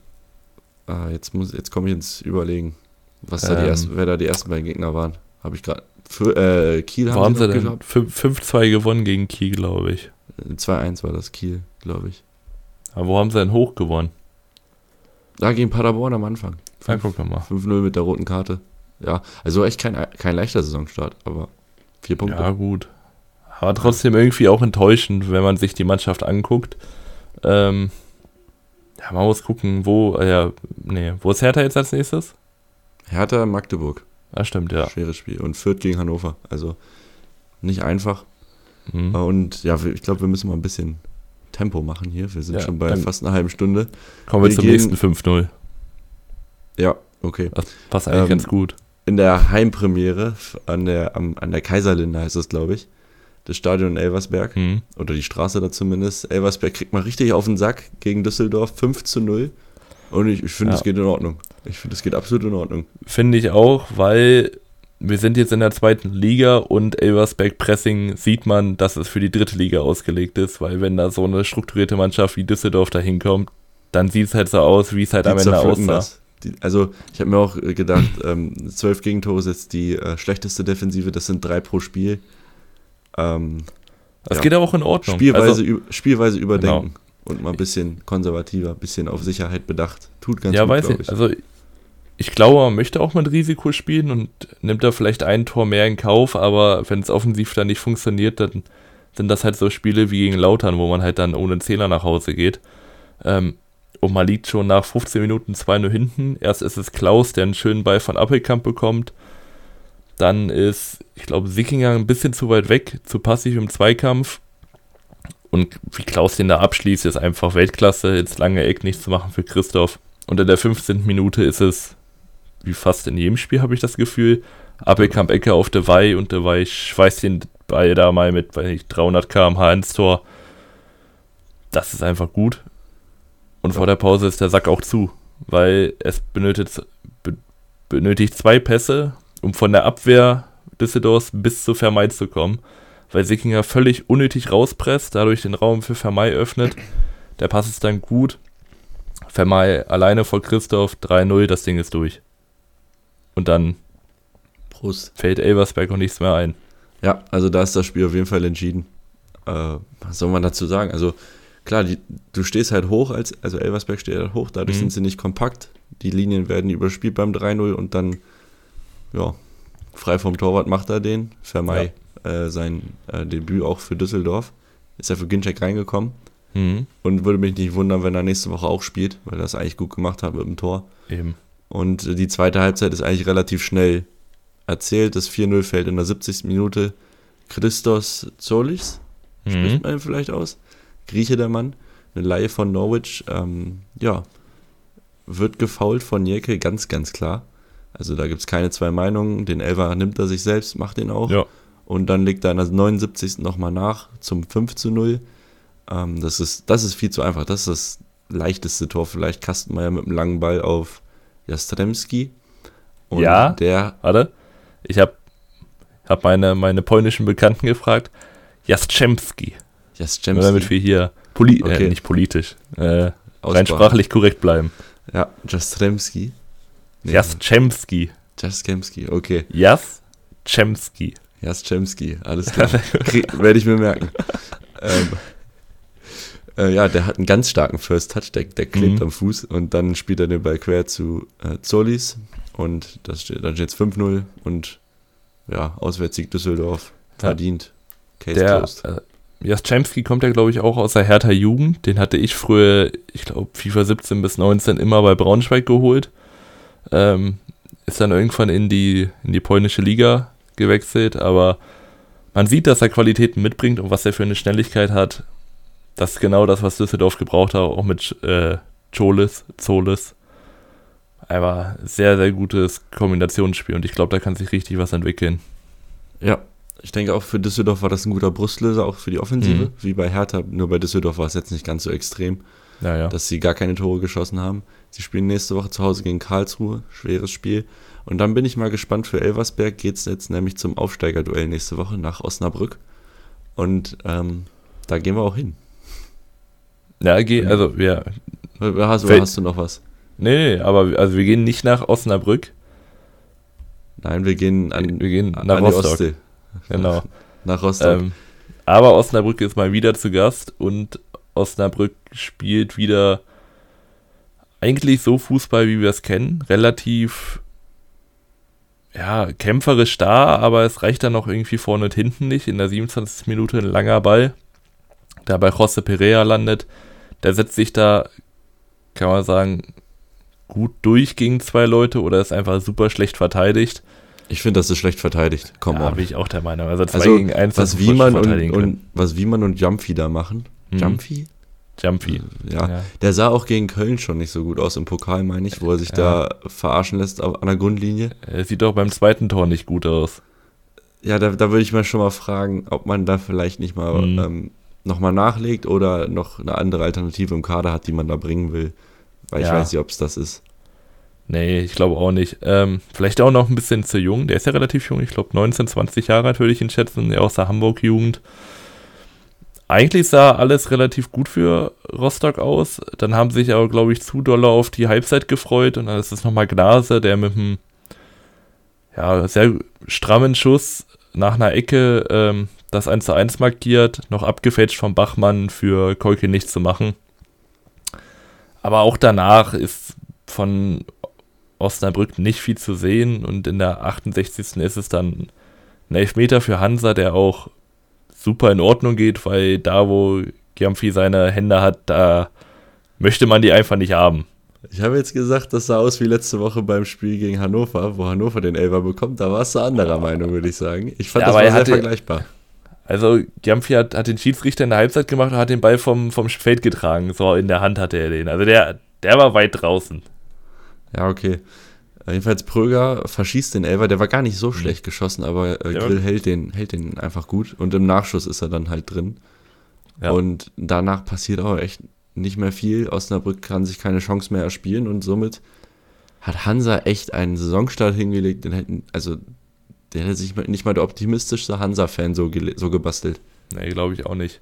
ah, jetzt muss jetzt komme ich ins Überlegen, was da die Ähm. ersten, wer da die ersten beiden Gegner waren. Habe ich gerade. Äh, Kiel Wo haben sie noch denn? gehabt. Fün- 5-2 gewonnen gegen Kiel, glaube ich. Äh, 2-1 war das Kiel, glaube ich. Aber wo haben sie denn hoch gewonnen? Da gegen Paderborn am Anfang. Ja, guck mal. 5-0 mit der roten Karte. Ja, also echt kein, kein leichter Saisonstart, aber vier Punkte. Ja, gut. Aber trotzdem irgendwie auch enttäuschend, wenn man sich die Mannschaft anguckt. Ähm, ja, man muss gucken, wo, äh, nee, wo ist Hertha jetzt als nächstes? Hertha, Magdeburg. Ah, stimmt, ja. Schweres Spiel. Und Fürth gegen Hannover. Also nicht einfach. Mhm. Und ja, ich glaube, wir müssen mal ein bisschen Tempo machen hier. Wir sind Ja, schon bei fast einer halben Stunde. Kommen wir wir zum gehen- nächsten 5-0. Ja, okay. Das passt eigentlich Ähm, ganz gut. In der Heimpremiere an der, am, an der Kaiserlinde heißt es, glaube ich. Das Stadion in Elversberg. Mhm. Oder die Straße da zumindest. Elversberg kriegt mal richtig auf den Sack gegen Düsseldorf. 5 zu 0. Und ich, ich finde, es Ja. geht in Ordnung. Ich finde, es geht absolut in Ordnung. Finde ich auch, weil wir sind jetzt in der zweiten Liga und Elversberg Pressing sieht man, dass es für die dritte Liga ausgelegt ist, weil wenn da so eine strukturierte Mannschaft wie Düsseldorf da hinkommt, dann sieht es halt so aus, wie es halt Die am Ende aussah. Die, also, ich habe mir auch gedacht, ähm, zwölf Gegentore ist jetzt die äh, schlechteste Defensive. Das sind drei pro Spiel. Ähm, Das Ja. geht aber auch in Ordnung. Spielweise, also, Spielweise überdenken. Und mal ein bisschen konservativer, ein bisschen auf Sicherheit bedacht. Tut ganz ja, gut, weiß ich. Also ich glaube, man möchte auch mit Risiko spielen und nimmt da vielleicht ein Tor mehr in Kauf, aber wenn es offensiv dann nicht funktioniert, dann sind das halt so Spiele wie gegen Lautern, wo man halt dann ohne Zähler nach Hause geht. Ähm, und man liegt schon nach 15 Minuten 2-0 hinten. Erst ist es Klaus, der einen schönen Ball von Appelkamp bekommt. Dann ist, ich glaube, Sickinger ein bisschen zu weit weg, zu passiv im Zweikampf. Und wie Klaus den da abschließt, ist einfach Weltklasse. Ins lange Eck nichts zu machen für Christoph. Und in der 15. Minute ist es, wie fast in jedem Spiel habe ich das Gefühl, Appelkamp Ecke auf Dewey und Dewey schweißt den Ball da mal mit weiß nicht, 300 km/h ins Tor. Das ist einfach gut. Und Ja. vor der Pause ist der Sack auch zu, weil es benötigt, be, benötigt zwei Pässe, um von der Abwehr Düsseldorfs bis zu Vermei zu kommen, weil Sickinger völlig unnötig rauspresst, dadurch den Raum für Vermei öffnet. Der Pass ist dann gut. Vermei alleine vor Christoph 3-0, das Ding ist durch. Und dann Prost. fällt Elversberg auch nichts mehr ein. Ja, also da ist das Spiel auf jeden Fall entschieden. Äh, was soll man dazu sagen? Also klar, die, du stehst halt hoch, als, also Elversberg steht halt hoch, dadurch Mhm. sind sie nicht kompakt. Die Linien werden überspielt beim 3-0 und dann, ja, frei vom Torwart macht er den. Vermei äh, sein äh, Debüt auch für Düsseldorf. Ist er für Ginczek reingekommen Mhm. und würde mich nicht wundern, wenn er nächste Woche auch spielt, weil er das eigentlich gut gemacht hat mit dem Tor. Eben. Und die zweite Halbzeit ist eigentlich relativ schnell erzählt. Das 4-0 fällt in der 70. Minute. Christos Zolis, mhm. spricht man ihn vielleicht aus? Grieche der Mann, eine Laie von Norwich. Ähm, ja, wird gefault von Jäcke, ganz, ganz klar. Also da gibt es keine zwei Meinungen. Den Elfer nimmt er sich selbst, macht den auch. Ja. Und dann legt er in der 79. nochmal nach zum 5 zu 0. Ähm, das, ist, das ist viel zu einfach. Das ist das leichteste Tor. Vielleicht Kastenmeier mit einem langen Ball auf Jastremski. Und ja, der. Warte. Ich habe hab meine, meine polnischen Bekannten gefragt. Jastrzemski. Jastrzemski. Damit wir hier poli äh, okay. äh, nicht politisch, äh, rein sprachlich korrekt bleiben. Ja, Jastremski. Nee. Jastremski. Jastremski, okay. Jastremski. Jastremski, alles klar. Werde ich mir merken. ähm, äh, ja, der hat einen ganz starken First Touch, der, der klebt mhm. am Fuß und dann spielt er den Ball quer zu äh, Zolis und das steht, dann steht es 5-0 und ja, Auswärtssieg Düsseldorf, verdient. Case der, closed. Äh, Jastremski kommt ja, glaube ich, auch aus der Hertha Jugend. Den hatte ich früher, ich glaube, FIFA 17 bis 19 immer bei Braunschweig geholt. Ähm, ist dann irgendwann in die, in die polnische Liga gewechselt, aber man sieht, dass er Qualitäten mitbringt und was er für eine Schnelligkeit hat. Das ist genau das, was Düsseldorf gebraucht hat, auch mit äh, Cholis, Zolis. Einfach sehr, sehr gutes Kombinationsspiel und ich glaube, da kann sich richtig was entwickeln. Ja, ich denke auch für Düsseldorf war das ein guter Brustlöser, auch für die Offensive, mhm. wie bei Hertha. Nur bei Düsseldorf war es jetzt nicht ganz so extrem, ja, ja. dass sie gar keine Tore geschossen haben. Sie spielen nächste Woche zu Hause gegen Karlsruhe, schweres Spiel. Und dann bin ich mal gespannt, für Elversberg geht es jetzt nämlich zum Aufsteigerduell nächste Woche nach Osnabrück. Und ähm, da gehen wir auch hin. Ja, geh, also ja. Hast, oder hast du noch was? Nee, aber also wir gehen nicht nach Osnabrück. Nein, wir gehen an, wir gehen nach Rostock. Genau. nach Rostock. Ähm, aber Osnabrück ist mal wieder zu Gast und Osnabrück spielt wieder eigentlich so Fußball, wie wir es kennen. Relativ ja, kämpferisch da, aber es reicht dann noch irgendwie vorne und hinten nicht. In der 27. Minute ein langer Ball, der bei José Perea landet. Der setzt sich da, kann man sagen, gut durch gegen zwei Leute oder ist einfach super schlecht verteidigt. Ich finde, das ist schlecht verteidigt. Komm ja, bin ich auch der Meinung. Also zwei also, gegen eins, was Wiemann und, und, was Wiemann und Jumpy da machen. Mhm. Jumpy? Jumpy. Ja. ja. Der sah auch gegen Köln schon nicht so gut aus im Pokal, meine ich, wo er sich ja. da verarschen lässt an der Grundlinie. Er sieht doch beim zweiten Tor nicht gut aus. Ja, da, da würde ich mal schon mal fragen, ob man da vielleicht nicht mal mhm. ähm, nochmal nachlegt oder noch eine andere Alternative im Kader hat, die man da bringen will. Weil ja. ich weiß nicht, ob es das ist. Nee, ich glaube auch nicht. Ähm, vielleicht auch noch ein bisschen zu jung. Der ist ja relativ jung. Ich glaube 19, 20 Jahre alt würde ich ihn schätzen. Ja, aus der Hamburg-Jugend. Eigentlich sah alles relativ gut für Rostock aus. Dann haben sich aber, glaube ich, zu doll auf die Halbzeit gefreut. Und dann ist es nochmal Gnase, der mit einem ja, sehr strammen Schuss nach einer Ecke ähm, das 1 zu 1 markiert. Noch abgefälscht vom Bachmann für Kolke nichts zu machen. Aber auch danach ist von Osnabrück nicht viel zu sehen und in der 68. ist es dann ein Elfmeter für Hansa, der auch super in Ordnung geht, weil da, wo Giamfi seine Hände hat, da möchte man die einfach nicht haben. Ich habe jetzt gesagt, das sah aus wie letzte Woche beim Spiel gegen Hannover, wo Hannover den Elfer bekommt. Da warst du anderer Meinung, würde ich sagen. Ich fand ja, das war sehr hatte, vergleichbar. Also Giamfi hat, hat den Schiedsrichter in der Halbzeit gemacht und hat den Ball vom, vom Feld getragen. So in der Hand hatte er den. Also der, der war weit draußen. Ja, okay. Jedenfalls Pröger verschießt den Elfer, der war gar nicht so mhm. schlecht geschossen, aber äh, Grill hält den, hält den einfach gut und im Nachschuss ist er dann halt drin. Ja. Und danach passiert auch echt nicht mehr viel. Osnabrück kann sich keine Chance mehr erspielen und somit hat Hansa echt einen Saisonstart hingelegt, den hätten, also der hätte sich nicht mal der optimistischste Hansa-Fan so, so gebastelt. Nee, glaube ich auch nicht.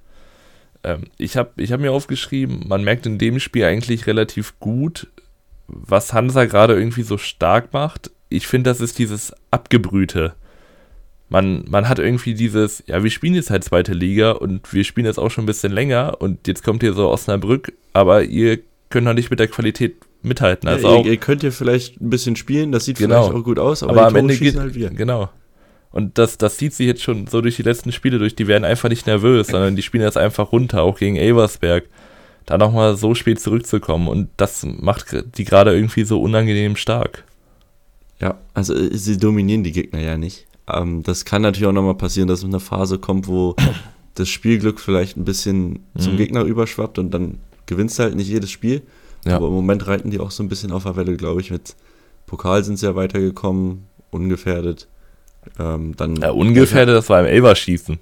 Ähm, ich habe ich hab mir aufgeschrieben, man merkt in dem Spiel eigentlich relativ gut, was Hansa gerade irgendwie so stark macht, ich finde, das ist dieses Abgebrühte. Man, man hat irgendwie dieses, ja, wir spielen jetzt halt zweite Liga und wir spielen jetzt auch schon ein bisschen länger und jetzt kommt hier so Osnabrück, aber ihr könnt noch nicht mit der Qualität mithalten. Also ja, ihr, ihr, könnt ja vielleicht ein bisschen spielen, das sieht genau. vielleicht auch gut aus, aber, aber am Ende geht halt wir. Genau. Und das, das zieht sich jetzt schon so durch die letzten Spiele durch. Die werden einfach nicht nervös, sondern die spielen jetzt einfach runter, auch gegen Elversberg da nochmal so spät zurückzukommen. Und das macht die gerade irgendwie so unangenehm stark. Ja, also äh, sie dominieren die Gegner ja nicht. Ähm, das kann natürlich auch nochmal passieren, dass es eine Phase kommt, wo das Spielglück vielleicht ein bisschen mhm. zum Gegner überschwappt und dann gewinnst du halt nicht jedes Spiel. Ja. Aber im Moment reiten die auch so ein bisschen auf der Welle, glaube ich. Mit Pokal sind sie ja weitergekommen, ungefährdet. Ähm, dann ja, ungefährdet, das war im Elverschießen.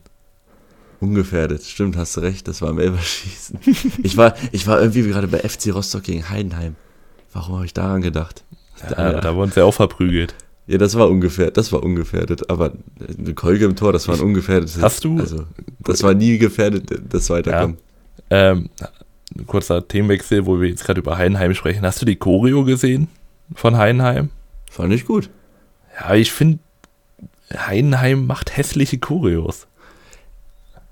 Ungefährdet, stimmt, hast du recht, das war im Elverschießen. ich, war, ich war irgendwie gerade bei FC Rostock gegen Heidenheim. Warum habe ich daran gedacht? Ja, da, da wurden sie auch verprügelt. Ja, das war ungefährdet, das war ungefährdet, aber eine Kolge im Tor, das war ein ungefährdetes. Hast du? Also, das war nie gefährdet, das Weiterkommen. Ja. Ähm, kurzer Themenwechsel, wo wir jetzt gerade über Heidenheim sprechen. Hast du die Choreo gesehen von Heidenheim? Fand ich gut. Ja, ich finde, Heidenheim macht hässliche Choreos.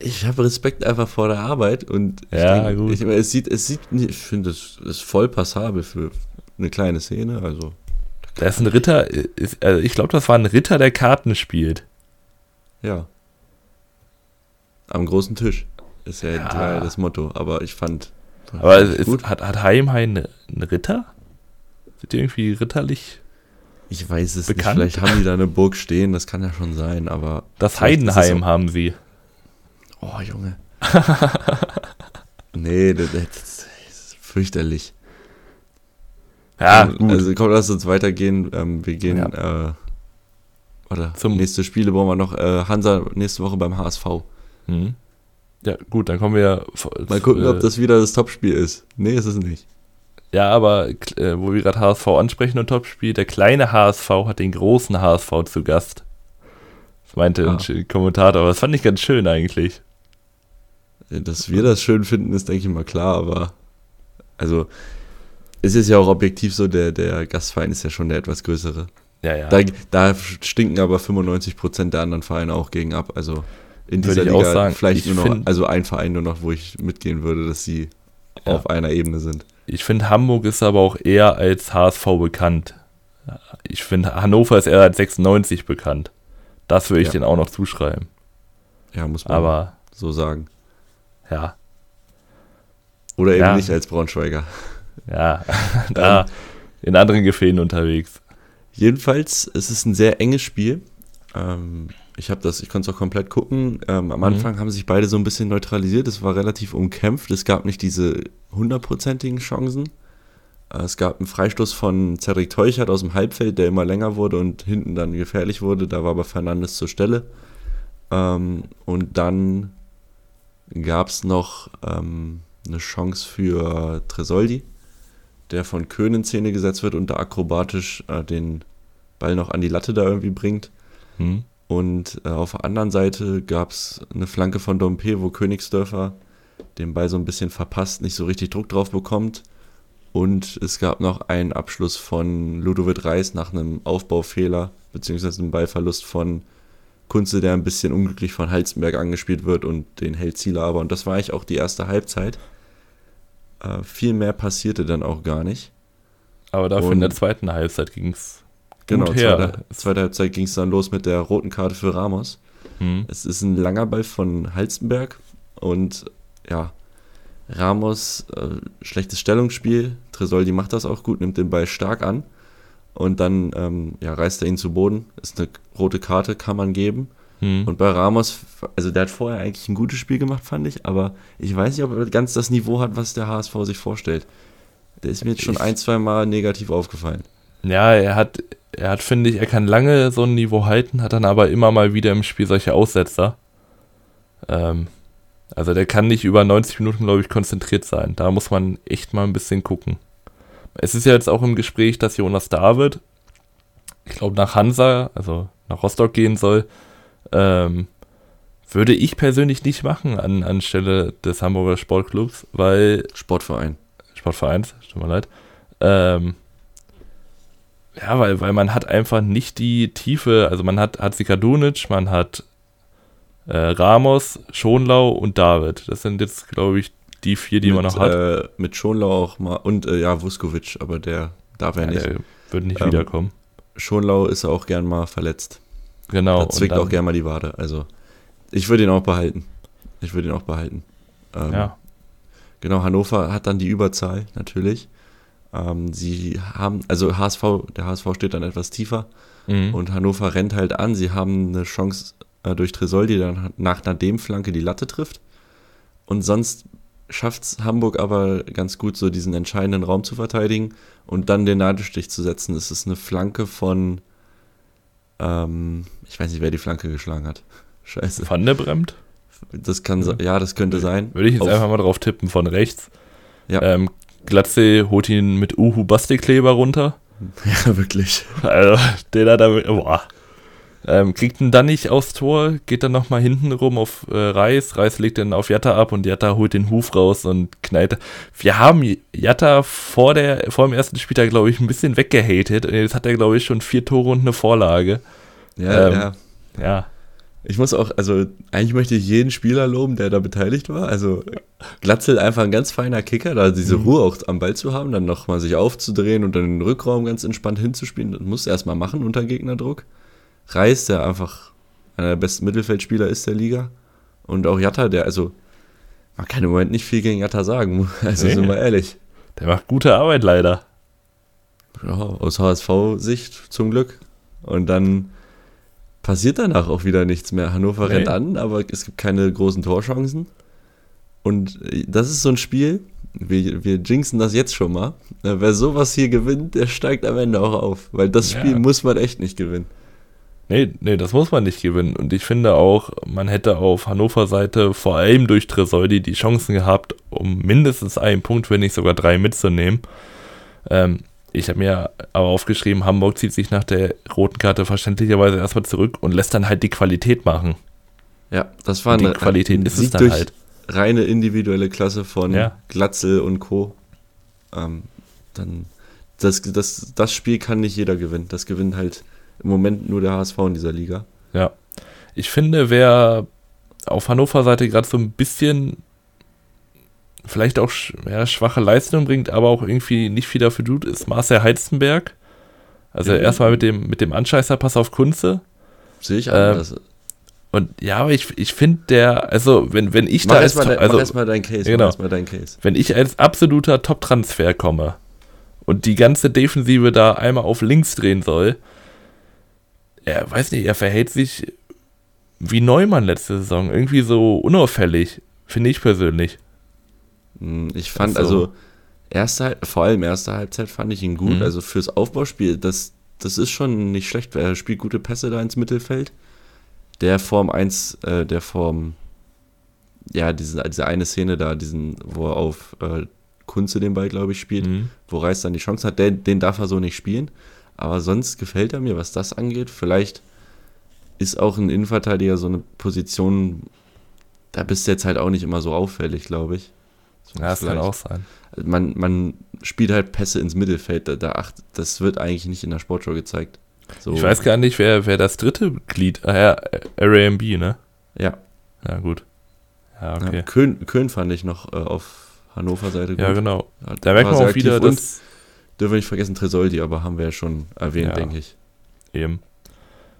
Ich habe Respekt einfach vor der Arbeit und ja, denke, gut. Ich, es sieht, es sieht, ich finde, es ist voll passabel für eine kleine Szene, also da ist ein Ritter, ist, also ich glaube, das war ein Ritter, der Karten spielt. Ja. Am großen Tisch ist ja, ja. das Motto, aber ich fand. Aber ist, gut. Hat, hat Heimhain einen Ritter? Sind die irgendwie ritterlich? Ich weiß es bekannt? nicht. Vielleicht haben die da eine Burg stehen, das kann ja schon sein, aber. Das Heidenheim haben sie. Oh, Junge. nee, das, das ist fürchterlich. Ja, ähm, gut. Also komm, lass uns weitergehen. Ähm, wir gehen, ja. äh, oder zum nächste Spiele wollen wir noch. Äh, Hansa nächste Woche beim HSV. Mhm. Ja, gut, dann kommen wir. Mal gucken, äh, ob das wieder das Topspiel ist. Nee, ist es nicht. Ja, aber äh, wo wir gerade HSV ansprechen und Topspiel, der kleine HSV hat den großen HSV zu Gast. Das meinte ah. ein Kommentator, aber das fand ich ganz schön eigentlich. Dass wir das schön finden, ist, denke ich mal, klar, aber also es ist ja auch objektiv so, der, der Gastverein ist ja schon der etwas größere. Ja, ja. Da, da stinken aber 95 Prozent der anderen Vereine auch gegen ab. Also in dieser Liga sagen, vielleicht nur noch, also ein Verein nur noch, wo ich mitgehen würde, dass sie ja. auf einer Ebene sind. Ich finde, Hamburg ist aber auch eher als HSV bekannt. Ich finde, Hannover ist eher als 96 bekannt. Das würde ich ja. denen auch noch zuschreiben. Ja, muss man aber, so sagen. Ja. Oder eben ja. nicht als Braunschweiger. Ja, da in anderen Gefäßen unterwegs. Jedenfalls, es ist ein sehr enges Spiel. Ähm, ich habe das, ich konnte es auch komplett gucken. Ähm, am mhm. Anfang haben sich beide so ein bisschen neutralisiert. Es war relativ umkämpft. Es gab nicht diese hundertprozentigen Chancen. Äh, es gab einen Freistoß von Cedric Teuchert aus dem Halbfeld, der immer länger wurde und hinten dann gefährlich wurde. Da war aber Fernandes zur Stelle. Ähm, und dann gab es noch ähm, eine Chance für Tresoldi der von Köhn in Szene gesetzt wird und da akrobatisch äh, den Ball noch an die Latte da irgendwie bringt. Hm. Und äh, auf der anderen Seite gab es eine Flanke von Dompe, wo Königsdörfer den Ball so ein bisschen verpasst, nicht so richtig Druck drauf bekommt. Und es gab noch einen Abschluss von Ludovic Reis nach einem Aufbaufehler, beziehungsweise einem Ballverlust von Kunze, der ein bisschen unglücklich von Halzenberg angespielt wird und den hält Zieler aber. Und das war eigentlich auch die erste Halbzeit. Äh, viel mehr passierte dann auch gar nicht. Aber dafür Und in der zweiten Halbzeit ging es genau, gut her. Zweite, zweite Halbzeit ging es dann los mit der roten Karte für Ramos. Mhm. Es ist ein langer Ball von Halstenberg und ja, Ramos, äh, schlechtes Stellungsspiel. Tresoldi macht das auch gut, nimmt den Ball stark an und dann ähm, ja, reißt er ihn zu Boden. Ist eine rote Karte, kann man geben. Hm. Und bei Ramos, also der hat vorher eigentlich ein gutes Spiel gemacht, fand ich, aber ich weiß nicht, ob er ganz das Niveau hat, was der HSV sich vorstellt. Der ist mir jetzt schon ich, ein, zwei Mal negativ aufgefallen. Ja, er hat, er hat, finde ich, er kann lange so ein Niveau halten, hat dann aber immer mal wieder im Spiel solche Aussetzer. Ähm, also der kann nicht über 90 Minuten, glaube ich, konzentriert sein. Da muss man echt mal ein bisschen gucken. Es ist ja jetzt auch im Gespräch, dass Jonas David, ich glaube, nach Hansa, also nach Rostock gehen soll. Ähm, würde ich persönlich nicht machen an, anstelle des Hamburger Sportclubs, weil. Sportverein. Sportvereins, tut mir leid. Ähm, ja, weil, weil man hat einfach nicht die Tiefe, also man hat Hatzikadunic, man hat äh, Ramos, Schonlau und David. Das sind jetzt, glaube ich, die vier, die mit, man noch hat. Äh, mit Schonlau auch mal und äh, ja, Vuskovic, aber der darf ja, ja nicht. Der würde nicht ähm, wiederkommen. Schonlau ist auch gern mal verletzt. Genau. Da zwickt auch gerne mal die Wade. Also, ich würde ihn auch behalten. Ich würde ihn auch behalten. Ähm, ja. Genau, Hannover hat dann die Überzahl, natürlich. Ähm, sie haben, also HSV, der HSV steht dann etwas tiefer mhm. und Hannover rennt halt an. Sie haben eine Chance äh, durch Tresol, die dann nach einer Dem-Flanke die Latte trifft. Und sonst schafft es Hamburg aber ganz gut, so diesen entscheidenden Raum zu verteidigen und dann den Nadelstich zu setzen. Es ist eine Flanke von, ähm, ich weiß nicht, wer die Flanke geschlagen hat. Scheiße. Van der Bremt? Das kann, ja, das könnte sein. Würde ich jetzt Auf, einfach mal drauf tippen, von rechts. Ja. Ähm, Glatze holt ihn mit Uhu Bastelkleber runter. Ja, wirklich. Also, den hat er, boah. Ähm, kriegt ihn dann nicht aufs Tor, geht dann nochmal hinten rum auf äh, Reis. Reis legt dann auf Jatta ab und Jatta holt den Huf raus und knallt. Wir haben Jatta vor, der, vor dem ersten Spieltag, glaube ich, ein bisschen weggehatet. Und jetzt hat er, glaube ich, schon vier Tore und eine Vorlage. Ja, ähm, ja. Ja. Ich muss auch, also eigentlich möchte ich jeden Spieler loben, der da beteiligt war. Also Glatzel einfach ein ganz feiner Kicker, da diese mhm. Ruhe auch am Ball zu haben, dann nochmal sich aufzudrehen und dann den Rückraum ganz entspannt hinzuspielen. Das muss er erstmal machen unter Gegnerdruck. Reis, der einfach einer der besten Mittelfeldspieler ist der Liga. Und auch Jatta, der, also, man kann im Moment nicht viel gegen Jatta sagen, also nee. sind wir ehrlich. Der macht gute Arbeit leider. Ja, aus HSV-Sicht zum Glück. Und dann passiert danach auch wieder nichts mehr. Hannover nee. rennt an, aber es gibt keine großen Torchancen. Und das ist so ein Spiel, wir, wir jinxen das jetzt schon mal. Wer sowas hier gewinnt, der steigt am Ende auch auf. Weil das Spiel ja. muss man echt nicht gewinnen. Nee, nee, das muss man nicht gewinnen. Und ich finde auch, man hätte auf Hannover Seite vor allem durch Tresoldi die Chancen gehabt, um mindestens einen Punkt, wenn nicht sogar drei mitzunehmen. Ähm, ich habe mir aber aufgeschrieben, Hamburg zieht sich nach der roten Karte verständlicherweise erstmal zurück und lässt dann halt die Qualität machen. Ja, das war und eine, die Qualität ein ist Sieg es dann halt. Reine individuelle Klasse von ja. Glatzel und Co. Ähm, dann das, das, das Spiel kann nicht jeder gewinnen. Das gewinnt halt im Moment nur der HSV in dieser Liga. Ja. Ich finde, wer auf Hannover Seite gerade so ein bisschen vielleicht auch ja, schwache Leistung bringt, aber auch irgendwie nicht viel dafür tut, ist Marcel Heizenberg. Also ja. erstmal mit dem, mit dem Anscheißerpass auf Kunze. Sehe ich anders. Ähm, und ja, aber ich, ich finde der, also wenn, wenn ich mach da als, mal, also, mach mal dein Case, genau, mal dein Case. Wenn ich als absoluter Top-Transfer komme und die ganze Defensive da einmal auf links drehen soll, er weiß nicht, er verhält sich wie Neumann letzte Saison. Irgendwie so unauffällig, finde ich persönlich. Hm, ich fand also, also erste, vor allem erste Halbzeit fand ich ihn gut. Mhm. Also fürs Aufbauspiel, das, das ist schon nicht schlecht. Er spielt gute Pässe da ins Mittelfeld. Der Form 1, äh, der Form, ja, diese, diese eine Szene da, diesen, wo er auf äh, Kunze den Ball, glaube ich, spielt, mhm. wo Reis dann die Chance hat, den, den darf er so nicht spielen. Aber sonst gefällt er mir, was das angeht. Vielleicht ist auch ein Innenverteidiger so eine Position, da bist du jetzt halt auch nicht immer so auffällig, glaube ich. So ja, das kann auch sein. Man, man spielt halt Pässe ins Mittelfeld, da, da acht, das wird eigentlich nicht in der Sportshow gezeigt. So. Ich weiß gar nicht, wer, wer das dritte Glied, ah ja, RAMB, ne? Ja. Ja, gut. Ja, okay. Ja, Köln, Köln fand ich noch äh, auf Hannover Seite gut. Ja, genau. Da merkt man auch wieder, dass dürfen wir nicht vergessen, Tresoldi, aber haben wir ja schon erwähnt, ja, denke ich. Eben.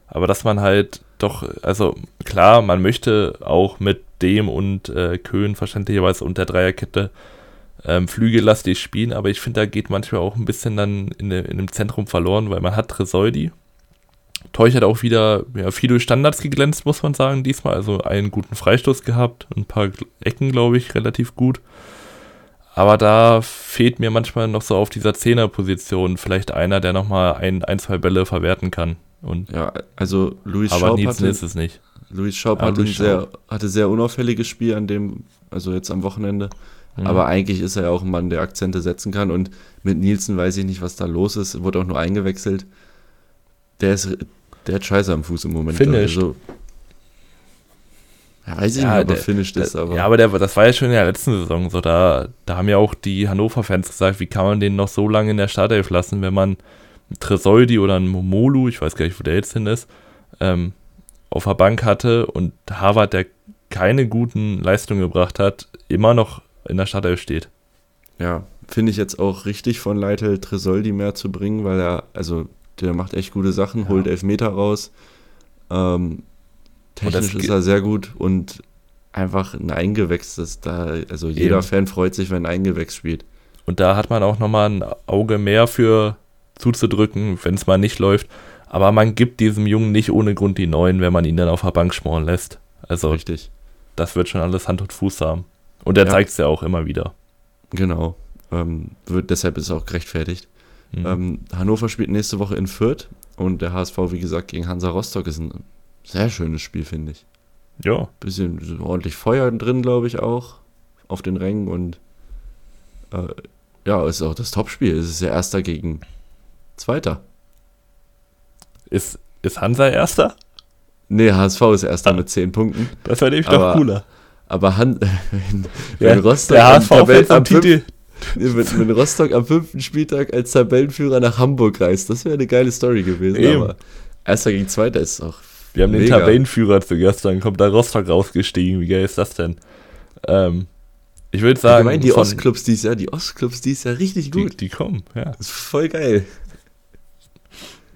Aber dass man halt doch, also klar, man möchte auch mit dem und äh, Köhn verständlicherweise unter Dreierkette ähm, flügellastig spielen, aber ich finde, da geht manchmal auch ein bisschen dann in, in dem Zentrum verloren, weil man hat Tresoldi. Teuch hat auch wieder ja, viel durch Standards geglänzt, muss man sagen, diesmal. Also einen guten Freistoß gehabt, ein paar Ecken, glaube ich, relativ gut. Aber da fehlt mir manchmal noch so auf dieser Zehnerposition vielleicht einer, der nochmal ein, ein, zwei Bälle verwerten kann. Und ja, also Luis aber Schaub hatte, ist es nicht. Luis Schaub ja, hatte, Luis sehr, hatte sehr unauffälliges Spiel an dem, also jetzt am Wochenende. Mhm. Aber eigentlich ist er ja auch ein Mann, der Akzente setzen kann. Und mit Nielsen weiß ich nicht, was da los ist. Wurde auch nur eingewechselt. Der ist, der hat Scheiße am Fuß im Moment. Finished. Also, ja, weiß ich ja, nicht, ob er finished ist, aber. Ja, aber der, das war ja schon in der letzten Saison so. Da, da haben ja auch die Hannover-Fans gesagt, wie kann man den noch so lange in der Startelf lassen, wenn man Tresoldi oder einen Momolu, ich weiß gar nicht, wo der jetzt hin ist, ähm, auf der Bank hatte und Harvard, der keine guten Leistungen gebracht hat, immer noch in der Startelf steht. Ja, finde ich jetzt auch richtig von Leitl Tresoldi mehr zu bringen, weil er, also der macht echt gute Sachen, ja. holt Elfmeter raus. Ähm, Technisch ist er sehr gut und einfach ein Eingewächs, das da, also jeder Eben. Fan freut sich, wenn ein Eingewächs spielt. Und da hat man auch nochmal ein Auge mehr für zuzudrücken, wenn es mal nicht läuft. Aber man gibt diesem Jungen nicht ohne Grund die neuen, wenn man ihn dann auf der Bank schmoren lässt. Also Richtig. das wird schon alles Hand und Fuß haben. Und er Ja. zeigt es ja auch immer wieder. Genau. Ähm, wird, deshalb ist es auch gerechtfertigt. Mhm. Ähm, Hannover spielt nächste Woche in Fürth und der HSV, wie gesagt, gegen Hansa Rostock ist ein sehr schönes Spiel, finde ich. ja, Bisschen ordentlich Feuer drin, glaube ich, auch auf den Rängen und äh, ja, ist auch das Topspiel. Es ist ja Erster gegen Zweiter. ist, ist Hansa Erster? Nee, HSV ist Erster Ah. mit 10 Punkten. Das wäre nämlich Aber noch cooler. Aber Han wenn, Ja, wenn Rostock der am HSV Tabellen- am fünf- Titel. wenn, wenn Rostock am fünften Spieltag als Tabellenführer nach Hamburg reist, das wäre eine geile Story gewesen. Eben. Aber Erster gegen Zweiter ist auch Wir haben den Mega. Tabellenführer zuerst, dann kommt da Rostock rausgestiegen. Wie geil ist das denn? Ähm, ich würde sagen, Allgemein die von- Ostclubs dieses Jahr, die Ostclubs dieses Jahr richtig die, gut. die kommen, ja. Das ist voll geil.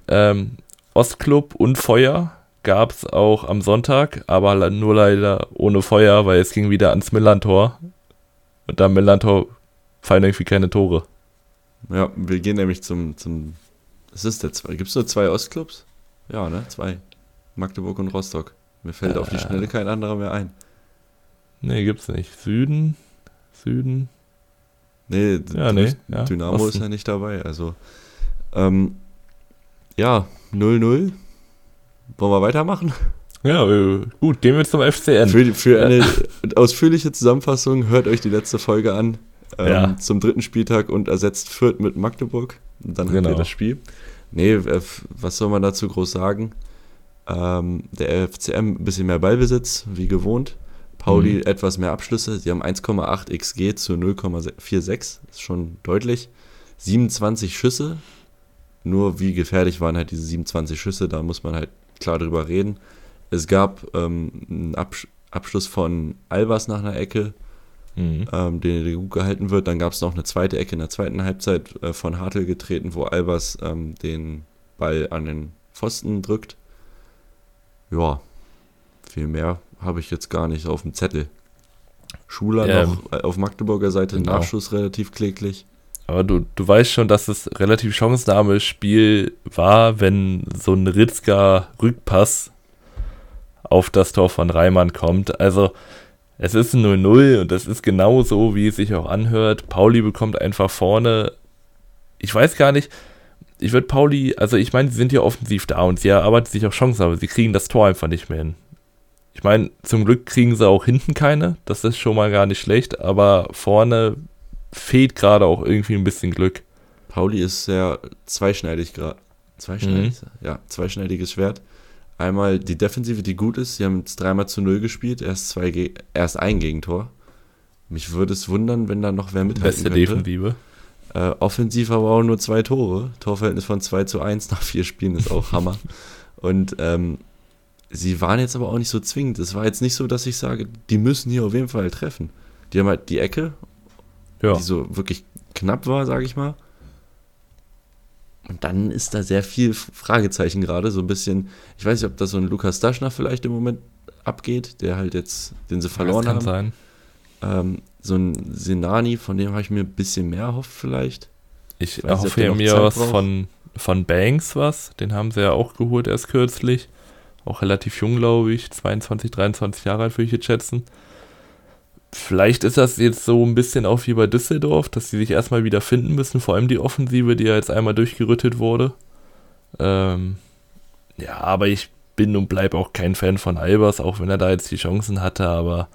Ähm, Ostclub und Feuer gab es auch am Sonntag, aber nur leider ohne Feuer, weil es ging wieder ans Millantor. Und da am Millantor fallen irgendwie keine Tore. Ja, wir gehen nämlich zum, zum was ist der zwei? Gibt es nur zwei Ostclubs? Ja, ne? Zwei. Magdeburg und Rostock. Mir fällt auf die Äh. Schnelle kein anderer mehr ein. Nee, gibt's nicht. Süden, Süden. Nee, Ja, nee, ja, Dynamo Osten. ist ja nicht dabei. Also, ähm, ja, 0-0. Wollen wir weitermachen? Ja, äh, gut, gehen wir zum FCN. Für, für eine ausführliche Zusammenfassung hört euch die letzte Folge an ähm, Ja. zum dritten Spieltag und ersetzt Fürth mit Magdeburg. Dann habt Genau. ihr das Spiel. Nee, äh, was soll man dazu groß sagen? Ähm, der FCM ein bisschen mehr Ballbesitz, wie gewohnt. Pauli Mhm. etwas mehr Abschlüsse. Sie haben 1,8 XG zu 0,46. Ist schon deutlich. 27 Schüsse. Nur wie gefährlich waren halt diese 27 Schüsse, da muss man halt klar drüber reden. Es gab ähm, einen Absch Abschluss von Albers nach einer Ecke, Mhm. ähm, den der gut gehalten wird. Dann gab es noch eine zweite Ecke in der zweiten Halbzeit äh, von Hartl getreten, wo Albers ähm, den Ball an den Pfosten drückt. Ja, viel mehr habe ich jetzt gar nicht auf dem Zettel. Schuler Ähm, noch äh, auf Magdeburger Seite, genau. Nachschuss relativ kläglich. Aber du, du weißt schon, dass es relativ chancenarmes Spiel war, wenn so ein Ritzka Rückpass auf das Tor von Reimann kommt. Also es ist ein 0-0 und das ist genau so, wie es sich auch anhört. Pauli bekommt einfach vorne, ich weiß gar nicht, ich würde Pauli, also ich meine, sie sind ja offensiv da und sie erarbeiten sich auch Chancen, aber sie kriegen das Tor einfach nicht mehr hin. Ich meine, zum Glück kriegen sie auch hinten keine, das ist schon mal gar nicht schlecht, aber vorne fehlt gerade auch irgendwie ein bisschen Glück. Pauli ist sehr zweischneidig gerade. Zweischneidig? Mhm. Ja, zweischneidiges Schwert. Einmal die Defensive, die gut ist. Sie haben jetzt dreimal zu null gespielt. Erst, zwei erst ein Gegentor. Mich würde es wundern, wenn da noch wer mithalten Beste könnte. Defensive. Äh, offensiv aber auch nur zwei Tore. Torverhältnis von 2 zu 1 nach vier Spielen ist auch Hammer. Und ähm, sie waren jetzt aber auch nicht so zwingend. Es war jetzt nicht so, dass ich sage, die müssen hier auf jeden Fall treffen. Die haben halt die Ecke, Ja. die so wirklich knapp war, sage ich mal. Und dann ist da sehr viel Fragezeichen gerade, so ein bisschen, ich weiß nicht, ob das so ein Lukas Daschner vielleicht im Moment abgeht, der halt jetzt, den sie verloren das kann haben. sein. Ähm, so ein Senani, von dem habe ich mir ein bisschen mehr erhofft vielleicht. Ich ob erhoffe noch mir was braucht. von, von Banks was. Den haben sie ja auch geholt erst kürzlich. Auch relativ jung, glaube ich. 22, 23 Jahre alt, würde ich jetzt schätzen. Vielleicht ist das jetzt so ein bisschen auch wie bei Düsseldorf, dass sie sich erstmal wieder finden müssen. Vor allem die Offensive, die ja jetzt einmal durchgerüttet wurde. Ähm, ja, aber ich bin und bleibe auch kein Fan von Albers, auch wenn er da jetzt die Chancen hatte. Aber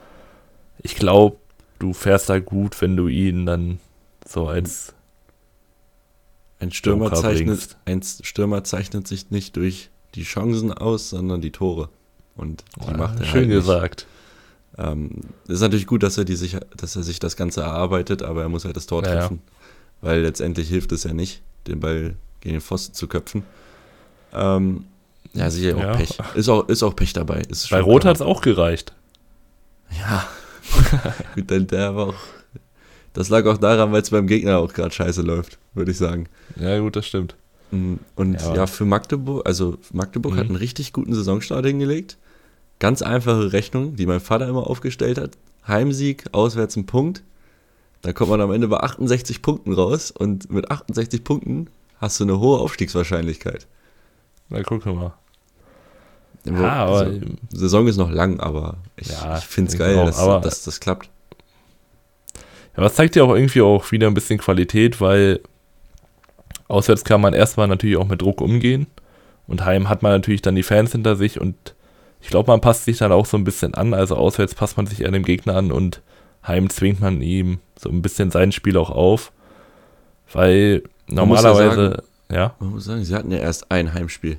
ich glaube, du fährst da gut, wenn du ihn dann so als Ein Stürmer, zeichnet, ein Stürmer zeichnet sich nicht durch die Chancen aus, sondern die Tore. Und die Ah, macht er schön halt gesagt. Ähm, ist natürlich gut, dass er, die sich, dass er sich das Ganze erarbeitet, aber er muss halt das Tor Ja, ja. treffen. Weil letztendlich hilft es ja nicht, den Ball gegen den Pfosten zu köpfen. Ähm, ja, sicher auch Ja. Pech. Ist auch, ist auch Pech dabei. Ist Bei Rot hat es auch gereicht. Ja. Gut, dann der war auch. Das lag auch daran, weil es beim Gegner auch gerade scheiße läuft, würde ich sagen. Ja, gut, das stimmt. Mm, Und Ja. ja, für Magdeburg, also Magdeburg Mhm. hat einen richtig guten Saisonstart hingelegt. Ganz einfache Rechnung, die mein Vater immer aufgestellt hat. Heimsieg, auswärts ein Punkt. Dann kommt man am Ende bei 68 Punkten raus und mit 68 Punkten hast du eine hohe Aufstiegswahrscheinlichkeit. Na, guck mal. Ja, aber also, Saison ist noch lang, aber ich, ja, ich finde es geil, auch, dass, dass, das klappt. Ja, was zeigt ja auch irgendwie auch wieder ein bisschen Qualität, weil auswärts kann man erstmal natürlich auch mit Druck umgehen und heim hat man natürlich dann die Fans hinter sich und ich glaube, man passt sich dann auch so ein bisschen an. Also auswärts passt man sich eher dem Gegner an und heim zwingt man ihm so ein bisschen sein Spiel auch auf. Weil normalerweise, ja, sagen, ja. Man muss sagen, sie hatten ja erst ein Heimspiel.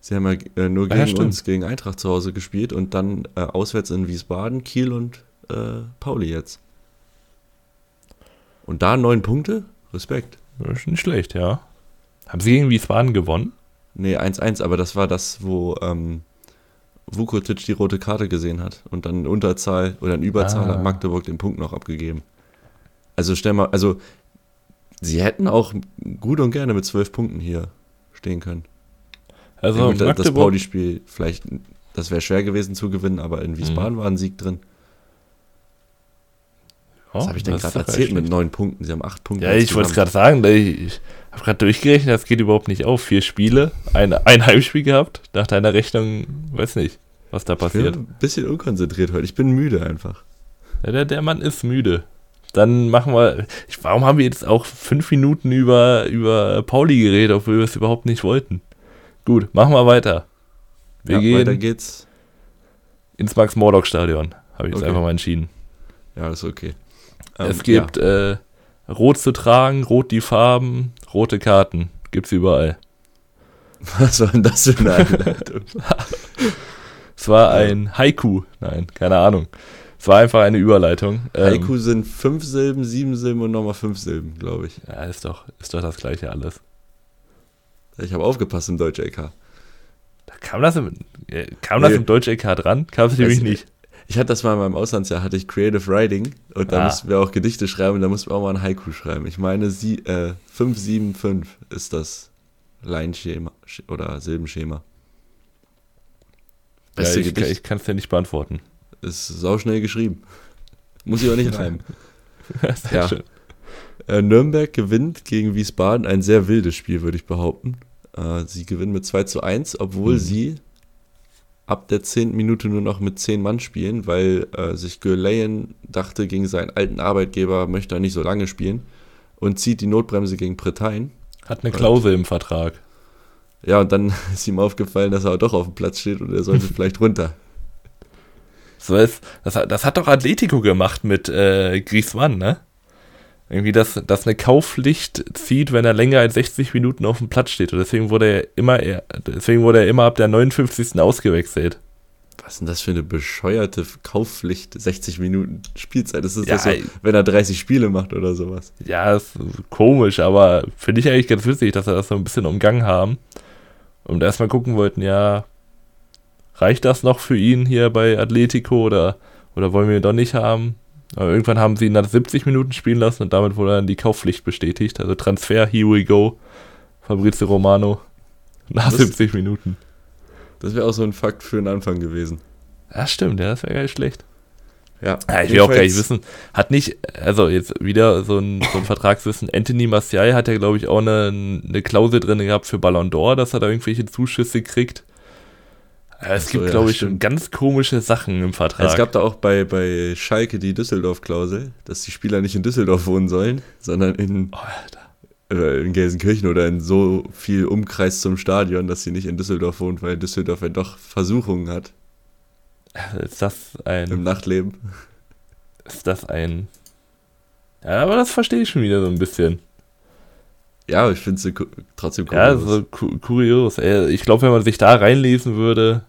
Sie haben ja äh, nur gegen ja, uns, gegen Eintracht zu Hause gespielt und dann äh, auswärts in Wiesbaden, Kiel und äh, Pauli jetzt. Und da neun Punkte? Respekt. Das ist nicht schlecht, ja. Haben sie gegen Wiesbaden gewonnen? Nee, 1-1, aber das war das, wo ähm, Vukotic die rote Karte gesehen hat und dann in Unterzahl oder in Überzahl ah. hat Magdeburg den Punkt noch abgegeben. Also stell mal, also sie hätten auch gut und gerne mit zwölf Punkten hier stehen können. Also ja, das Pauli-Spiel vielleicht, das wäre schwer gewesen zu gewinnen, aber in Wiesbaden mhm. war ein Sieg drin. Was oh, habe ich denn gerade erzählt mit neun Punkten? Sie haben acht Punkte. Ja, ich wollte es gerade sagen, ich habe gerade durchgerechnet, das geht überhaupt nicht auf. Vier Spiele, ein, ein Heimspiel gehabt. Nach deiner Rechnung, weiß nicht, was da passiert. Ich bin ein bisschen unkonzentriert heute. Ich bin müde einfach. Ja, der, der Mann ist müde. Dann machen wir. Ich, warum haben wir jetzt auch fünf Minuten über, über Pauli geredet, obwohl wir es überhaupt nicht wollten? Gut, machen wir weiter. Wir ja, gehen weiter geht's. ins Max-Morlock-Stadion. Habe ich jetzt okay. einfach mal entschieden. Ja, ist okay. Ähm, es gibt ja. äh, rot zu tragen, rot die Farben, rote Karten. Gibt's überall. Was war denn das für eine Einleitung? es war ein Haiku. Nein, keine Ahnung. Es war einfach eine Überleitung. Ähm, Haiku ähm, sind fünf Silben, sieben Silben und nochmal fünf Silben, glaube ich. Ja, ist doch, ist doch das gleiche alles. Ich habe aufgepasst im Deutsch LK. Da kam das im, äh, kam nee. das im Deutsch LK dran? Kam es nämlich nicht. Ich hatte das mal in meinem Auslandsjahr, hatte ich Creative Writing und da ah. mussten wir auch Gedichte schreiben und da mussten wir auch mal ein Haiku schreiben. Ich meine, sie, äh, 575 ist das Leinschema oder Silbenschema. Beste ja, ich, Gedicht. ich kann es dir nicht beantworten. Ist sauschnell geschrieben. Muss ich auch nicht reimen. ja. Äh, Nürnberg gewinnt gegen Wiesbaden ein sehr wildes Spiel, würde ich behaupten. Äh, sie gewinnen mit 2 zu 1, obwohl mhm. sie ab der 10. Minute nur noch mit 10 Mann spielen, weil äh, sich Gürleyen dachte, gegen seinen alten Arbeitgeber möchte er nicht so lange spielen und zieht die Notbremse gegen Bretein. Hat eine Klausel im Vertrag. Ja, und dann ist ihm aufgefallen, dass er doch auf dem Platz steht und er sollte vielleicht runter. So ist, das, das hat doch Atletico gemacht mit äh, Griezmann, ne? Irgendwie, dass, dass eine Kaufpflicht zieht, wenn er länger als 60 Minuten auf dem Platz steht. Und deswegen wurde er immer, deswegen wurde er immer ab der 59. ausgewechselt. Was ist denn das für eine bescheuerte Kaufpflicht? 60 Minuten Spielzeit. Das ist ja, das so, wenn er 30 Spiele macht oder sowas. Ja, ist komisch, aber finde ich eigentlich ganz witzig, dass er das so ein bisschen umgangen haben. Und erstmal gucken wollten, ja, reicht das noch für ihn hier bei Atletico oder, oder wollen wir ihn doch nicht haben? Aber irgendwann haben sie ihn nach 70 Minuten spielen lassen und damit wurde dann die Kaufpflicht bestätigt. Also Transfer, here we go. Fabrizio Romano nach das, 70 Minuten. Das wäre auch so ein Fakt für den Anfang gewesen. Ja, stimmt, ja, das wäre gar nicht schlecht. Ja, ja ich will auch gar nicht wissen. Hat nicht, also jetzt wieder so ein, so ein Vertragswissen. Anthony Martial hat ja, glaube ich, auch eine, eine Klausel drin gehabt für Ballon d'Or, dass er da irgendwelche Zuschüsse kriegt. Es so, gibt, ja, glaube ich, schon ganz komische Sachen im Vertrag. Es gab da auch bei, bei Schalke die Düsseldorf-Klausel, dass die Spieler nicht in Düsseldorf wohnen sollen, sondern in, oh, in Gelsenkirchen oder in so viel Umkreis zum Stadion, dass sie nicht in Düsseldorf wohnen, weil Düsseldorf ja doch Versuchungen hat. Ist das ein. Im Nachtleben. Ist das ein. Ja, aber das verstehe ich schon wieder so ein bisschen. Ja, ich finde es trotzdem kurios. Ja, so kurios. Ich glaube, wenn man sich da reinlesen würde,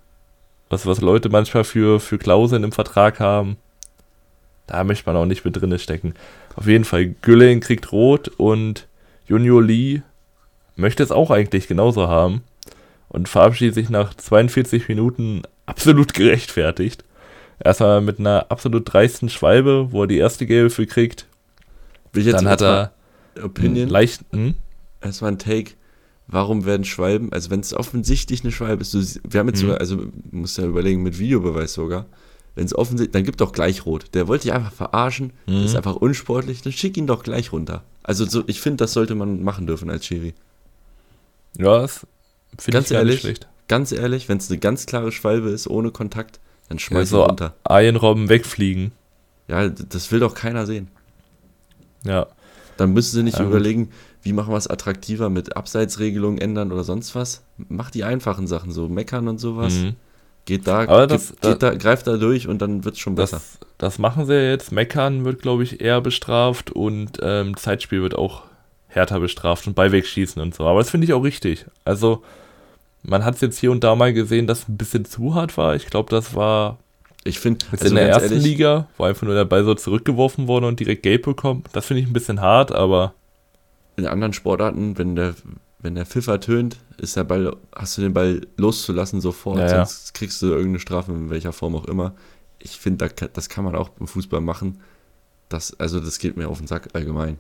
was, was Leute manchmal für, für Klauseln im Vertrag haben, da möchte man auch nicht mit drinne stecken. Auf jeden Fall, Gülling kriegt rot und Junior Lee möchte es auch eigentlich genauso haben und verabschiedet sich nach 42 Minuten absolut gerechtfertigt. Erstmal mit einer absolut dreisten Schwalbe, wo er die erste Gelbe für kriegt. Dann hat er Opinion. Leicht, war ein Take, warum werden Schwalben, also wenn es offensichtlich eine Schwalbe ist, du, wir haben jetzt Mhm. sogar, also muss ja überlegen, mit Videobeweis sogar, wenn es offensichtlich, dann gibt doch gleich rot. Der wollte dich einfach verarschen, Mhm. das ist einfach unsportlich, dann schick ihn doch gleich runter. Also so, ich finde, das sollte man machen dürfen als Schiri. Ja, das finde ich gar nicht ehrlich, schlecht. Ganz ehrlich, wenn es eine ganz klare Schwalbe ist, ohne Kontakt, dann Ja, schmeiß so ihn runter. Eienrobben wegfliegen. Ja, das will doch keiner sehen. Ja. Dann müssen sie nicht Ja, gut. Wie machen wir es attraktiver mit Abseitsregelungen ändern oder sonst was. Mach die einfachen Sachen, so meckern und sowas. Mhm. Geht da, Aber das- geht, geht da, greift da durch und dann wird es schon besser. Das, das machen sie ja jetzt. Meckern wird, glaube ich, eher bestraft und ähm, Zeitspiel wird auch härter bestraft und Beiwegschießen und so. Aber das finde ich auch richtig. Also, man hat es jetzt hier und da mal gesehen, dass ein bisschen zu hart war. Ich glaube, das war Ich finde, also in der ersten ehrlich, Liga, wo einfach nur der Ball so zurückgeworfen wurde und direkt gelb bekommen. Das finde ich ein bisschen hart, aber in anderen Sportarten, wenn der, wenn der Pfiffer tönt, ist der Ball, hast du den Ball loszulassen sofort, Ja, ja. sonst kriegst du irgendeine Strafe, in welcher Form auch immer. Ich finde, da, das kann man auch im Fußball machen. Das, also das geht mir auf den Sack allgemein.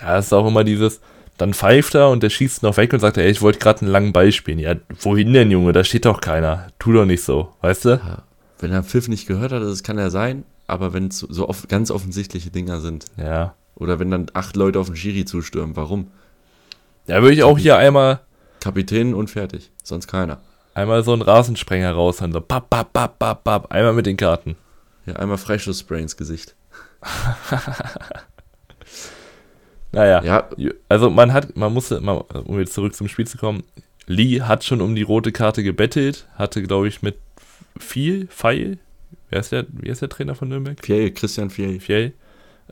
ja, es ist auch immer dieses, dann pfeift er und der schießt noch weg und sagt, ey, ich wollte gerade einen langen Ball spielen. Ja, wohin denn, Junge? Da steht doch keiner. Tu doch nicht so, weißt du? Ja, wenn er Pfiff nicht gehört hat, das kann ja sein, aber wenn es so, off ganz offensichtliche Dinger sind, Ja. Oder wenn dann acht Leute auf den Schiri zustürmen, warum? Da würde ich auch hier einmal, Kapitän und fertig, sonst keiner. einmal so einen Rasensprenger raushauen. So, papp, papp, papp, papp, papp. Einmal mit den Karten. Ja, einmal Freistoßspray ins Gesicht. Naja. Ja, Also man hat, man musste, mal, um jetzt zurück zum Spiel zu kommen, Lee hat schon um die rote Karte gebettelt, hatte, glaube ich, mit viel, Feil, wer ist der, wie ist der Trainer von Nürnberg? Fiel, Christian Fiel. Fiel.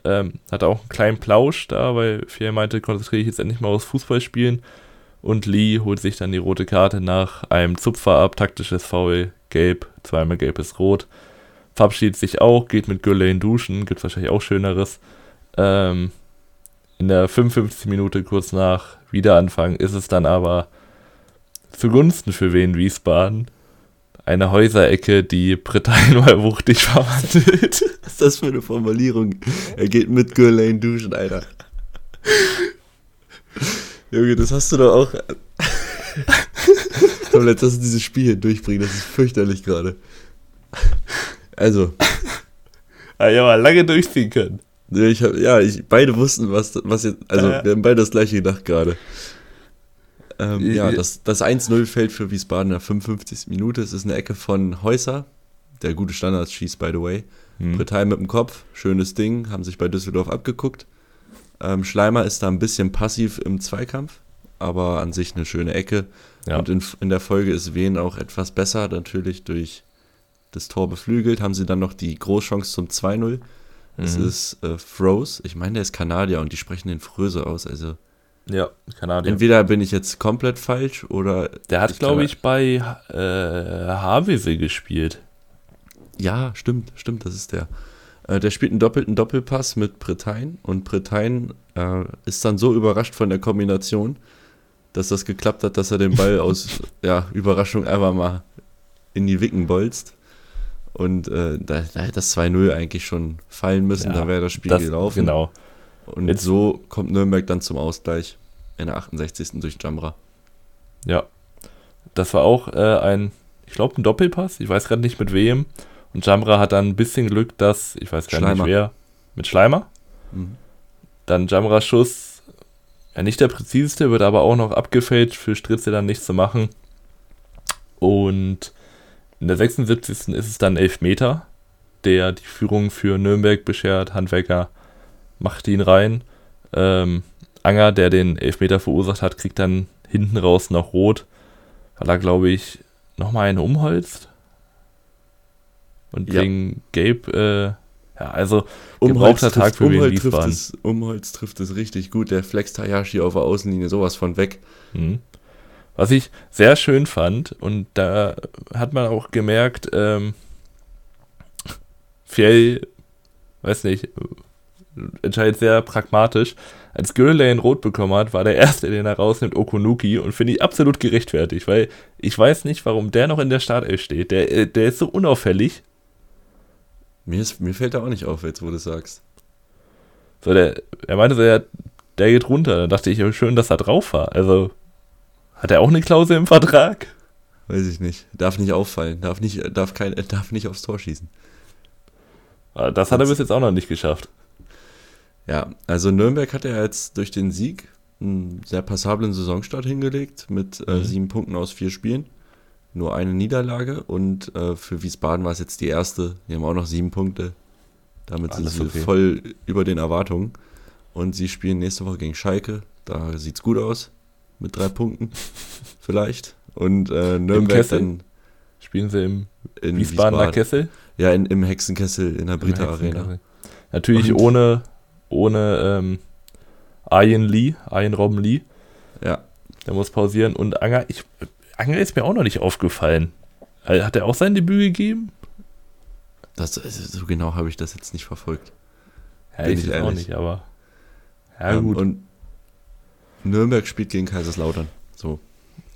Ähm, hatte auch einen kleinen Plausch da, weil Fiel meinte, konzentriere ich jetzt endlich mal aufs Fußballspielen. Und Lee holt sich dann die rote Karte nach einem Zupfer ab, taktisches Foul, gelb, zweimal gelb ist rot. Verabschiedet sich auch, geht mit Gürlane duschen, gibt wahrscheinlich auch Schöneres. Ähm, in der 55 Minute kurz nach Wiederanfang ist es dann aber zugunsten für Wien Wiesbaden eine Häuserecke, die Britannien mal wuchtig verwandelt. Was ist das für eine Formulierung? Er geht mit Gürlane duschen, Alter. Junge, das hast du doch auch. Komm, jetzt lass uns dieses Spiel hier durchbringen, das ist fürchterlich gerade. Also, Ah, ja, mal lange durchziehen können. ja, ich hab, ja, ich, beide wussten, was, was jetzt. Also, Ja. wir haben beide das gleiche gedacht gerade. Ähm, ja, das, das 1-0 fällt für Wiesbaden in der 55. Minute. Es ist eine Ecke von Häuser, der gute Standards schießt, by the way. Hm. Britannien mit dem Kopf, schönes Ding, haben sich bei Düsseldorf abgeguckt. Ähm, Schleimer ist da ein bisschen passiv im Zweikampf, aber an sich eine schöne Ecke. Ja. Und in, in der Folge ist Wien auch etwas besser, natürlich durch das Tor beflügelt. Haben sie dann noch die Großchance zum 2-0. Es Mhm. ist äh, Froze, ich meine, der ist Kanadier und die sprechen den Fröse aus. Also Ja, Kanadier. entweder bin ich jetzt komplett falsch oder. Der hat, glaube ich, bei äh, Havelse gespielt. Ja, stimmt, stimmt, das ist der. Äh, der spielt einen doppelten Doppelpass mit Bretagn und Bretagn äh, ist dann so überrascht von der Kombination, dass das geklappt hat, dass er den Ball aus ja, Überraschung einfach mal in die Wicken bolzt. Und äh, da, da hätte das 2-0 eigentlich schon fallen müssen, Ja, da wäre das Spiel Das, gelaufen. Genau. Und Jetzt- so kommt Nürnberg dann zum Ausgleich in der 68. durch Jamra. Ja. Das war auch äh, ein, ich glaube, ein Doppelpass. Ich weiß gerade nicht mit wem. Und Jamra hat dann ein bisschen Glück, dass, ich weiß gar nicht wer, mit Schleimer. Mhm. Dann Jamras Schuss, ja nicht der präziseste, wird aber auch noch abgefälscht, für Stritze dann nichts zu machen. Und in der 76. ist es dann Elfmeter, der die Führung für Nürnberg beschert. Handwerker macht ihn rein. Ähm, Anger, der den Elfmeter verursacht hat, kriegt dann hinten raus noch rot, weil er, glaube ich, nochmal einen umholzt. Und Ja. wegen Gabe, äh, ja, also Gebrauchter Tag für Wien Umholz trifft, es, Umholz trifft es richtig gut. Der flex Hayashi auf der Außenlinie sowas von weg. Mhm. Was ich sehr schön fand, und da hat man auch gemerkt, ähm, Fjell, weiß nicht, entscheidet sehr pragmatisch. Als Gürlane rot bekommen hat, war der Erste, den er rausnimmt, Okunuki und finde ich absolut gerechtfertigt, weil ich weiß nicht, warum der noch in der Startelf steht. Der, äh, der ist so unauffällig. Mir, ist, mir fällt da auch nicht auf, jetzt wo du es sagst. So, der, er meinte so, ja, der geht runter. Da dachte ich, schön, dass er drauf war. Also, Hat er auch eine Klausel im Vertrag? Weiß ich nicht. Darf nicht auffallen. Darf nicht, darf kein, darf nicht aufs Tor schießen. Ah, Das hat er bis jetzt auch noch nicht geschafft. Ja, also Nürnberg hat ja jetzt durch den Sieg einen sehr passablen Saisonstart hingelegt mit äh, Mhm. sieben Punkten aus vier Spielen. Nur eine Niederlage und äh, für Wiesbaden war es jetzt die erste. Die haben auch noch sieben Punkte. Damit Alles sind sie okay. voll über den Erwartungen. Und sie spielen nächste Woche gegen Schalke. Da sieht's gut aus. Mit drei Punkten vielleicht. Und äh, Nürnberg dann Spielen sie im Wiesbadener Wiesbaden. Kessel? Ja, in, im Hexenkessel in der Brita Arena. Natürlich Und- ohne, ohne ähm, Ian Lee, Ian Robben Lee. Ja, Der muss pausieren. Und Anger, ich, Anger ist mir auch noch nicht aufgefallen. Hat er auch sein Debüt gegeben? das, also so genau habe ich das jetzt nicht verfolgt. Ja, Bin ich ich auch nicht, aber. Ja, Ähm, gut. Und Nürnberg spielt gegen Kaiserslautern. So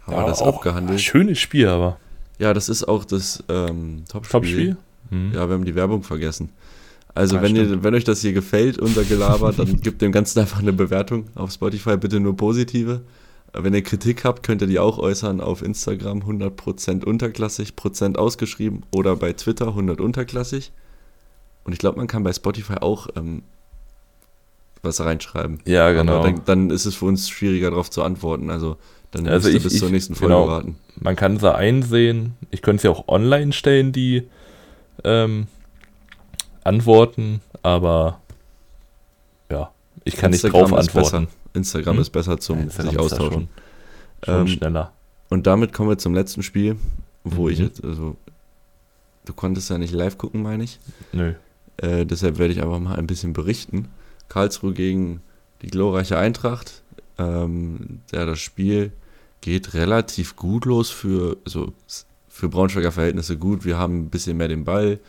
haben Ja, wir das auch abgehandelt. Schönes Spiel, aber. Ja, das ist auch das ähm, Topspiel. Topspiel? Mhm. Ja, wir haben die Werbung vergessen. Also, Ah, wenn, ihr, wenn euch das hier gefällt, unser Gelaber, dann gebt dem Ganzen einfach eine Bewertung auf Spotify, bitte nur positive. Wenn ihr Kritik habt, könnt ihr die auch äußern auf Instagram 100% unterklassig, Prozent ausgeschrieben oder bei Twitter 100 unterklassig. Und ich glaube, man kann bei Spotify auch ähm, was reinschreiben. Ja, genau. Dann, dann ist es für uns schwieriger darauf zu antworten. Also dann Also müsst ihr ich- bis ich- zur nächsten Folge genau. warten. Man kann sie einsehen. Ich könnte sie auch online stellen, die ähm, Antworten, aber ja, ich kann nicht Instagram drauf ist antworten. Instagram Hm? ist besser zum Ja, Instagram sich austauschen. Schon, schon Ähm, schneller. Und damit kommen wir zum letzten Spiel, wo Mhm. ich jetzt, also du konntest ja nicht live gucken, meine ich. Nö. Äh, deshalb werde ich einfach mal ein bisschen berichten. Karlsruhe gegen die glorreiche Eintracht. Ähm, ja, das Spiel geht relativ gut los für, also für Braunschweiger Verhältnisse gut. Wir haben ein bisschen mehr den Ball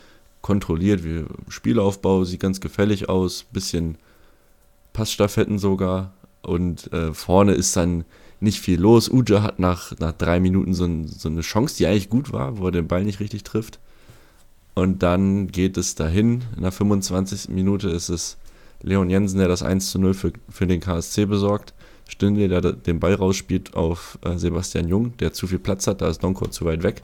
kontrolliert. Wir, Spielaufbau sieht ganz gefällig aus. Bisschen Passstaffetten sogar. Und äh, vorne ist dann nicht viel los. Uja hat nach, nach drei Minuten so, ein, so eine Chance, die eigentlich gut war, wo er den Ball nicht richtig trifft. Und dann geht es dahin. In der 25. Minute ist es Leon Jensen, der das 1 zu 0 für, für den KSC besorgt. Stindl, der den Ball rausspielt auf äh, Sebastian Jung, der zu viel Platz hat, da ist Donkor zu weit weg.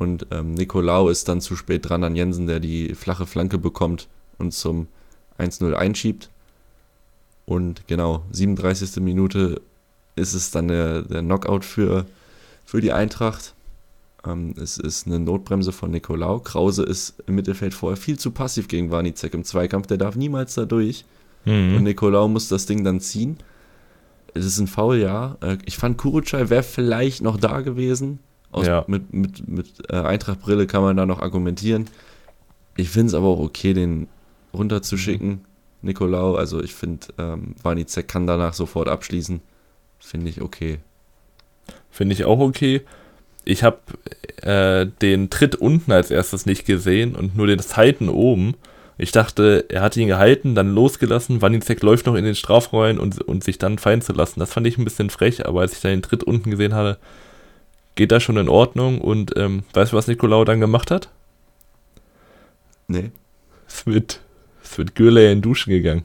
Und ähm, Nicolau ist dann zu spät dran an Jensen, der die flache Flanke bekommt und zum 1-0 einschiebt. Und genau, 37. Minute ist es dann der, der Knockout für, für die Eintracht. Ähm, es ist eine Notbremse von Nicolau. Krause ist im Mittelfeld vorher viel zu passiv gegen Warnizek im Zweikampf. Der darf niemals da durch. Und Mhm. Nicolau muss das Ding dann ziehen. Es ist ein Foul, ja. Äh, Ich fand Kurucay wäre vielleicht noch da gewesen. Aus, Ja. Mit, mit, mit äh, Eintracht-Brille kann man da noch argumentieren. Ich finde es aber auch okay, den runterzuschicken, Nicolau. Also ich finde, ähm, Warnizek kann danach sofort abschließen. Finde ich okay. Finde ich auch okay. Ich habe äh, den Tritt unten als erstes nicht gesehen und nur den Zeiten oben. Ich dachte, er hat ihn gehalten, dann losgelassen. Wanizek läuft noch in den Strafraum rein und, und sich dann fallen zu lassen. Das fand ich ein bisschen frech, aber als ich dann den Tritt unten gesehen hatte, geht das schon in Ordnung. Und ähm, weißt du, was Nicolau dann gemacht hat? Nee. Es wird, es wird Gürley in Duschen gegangen.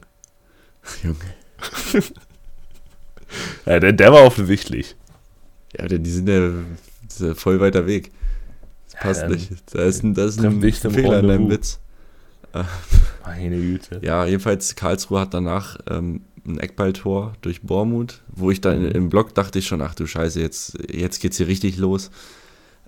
Junge. Ja, der, der war offensichtlich. Ja, denn die sind ja, ist ja voll weiter Weg. Das passt dann nicht. Da ist ein, da ist ein Fehler in deinem. Witz. Meine Güte. Ja, jedenfalls Karlsruhe hat danach ähm, ein Eckballtor durch Bormut, wo ich dann Mhm. im Block dachte ich schon, ach du Scheiße, jetzt, jetzt geht's hier richtig los.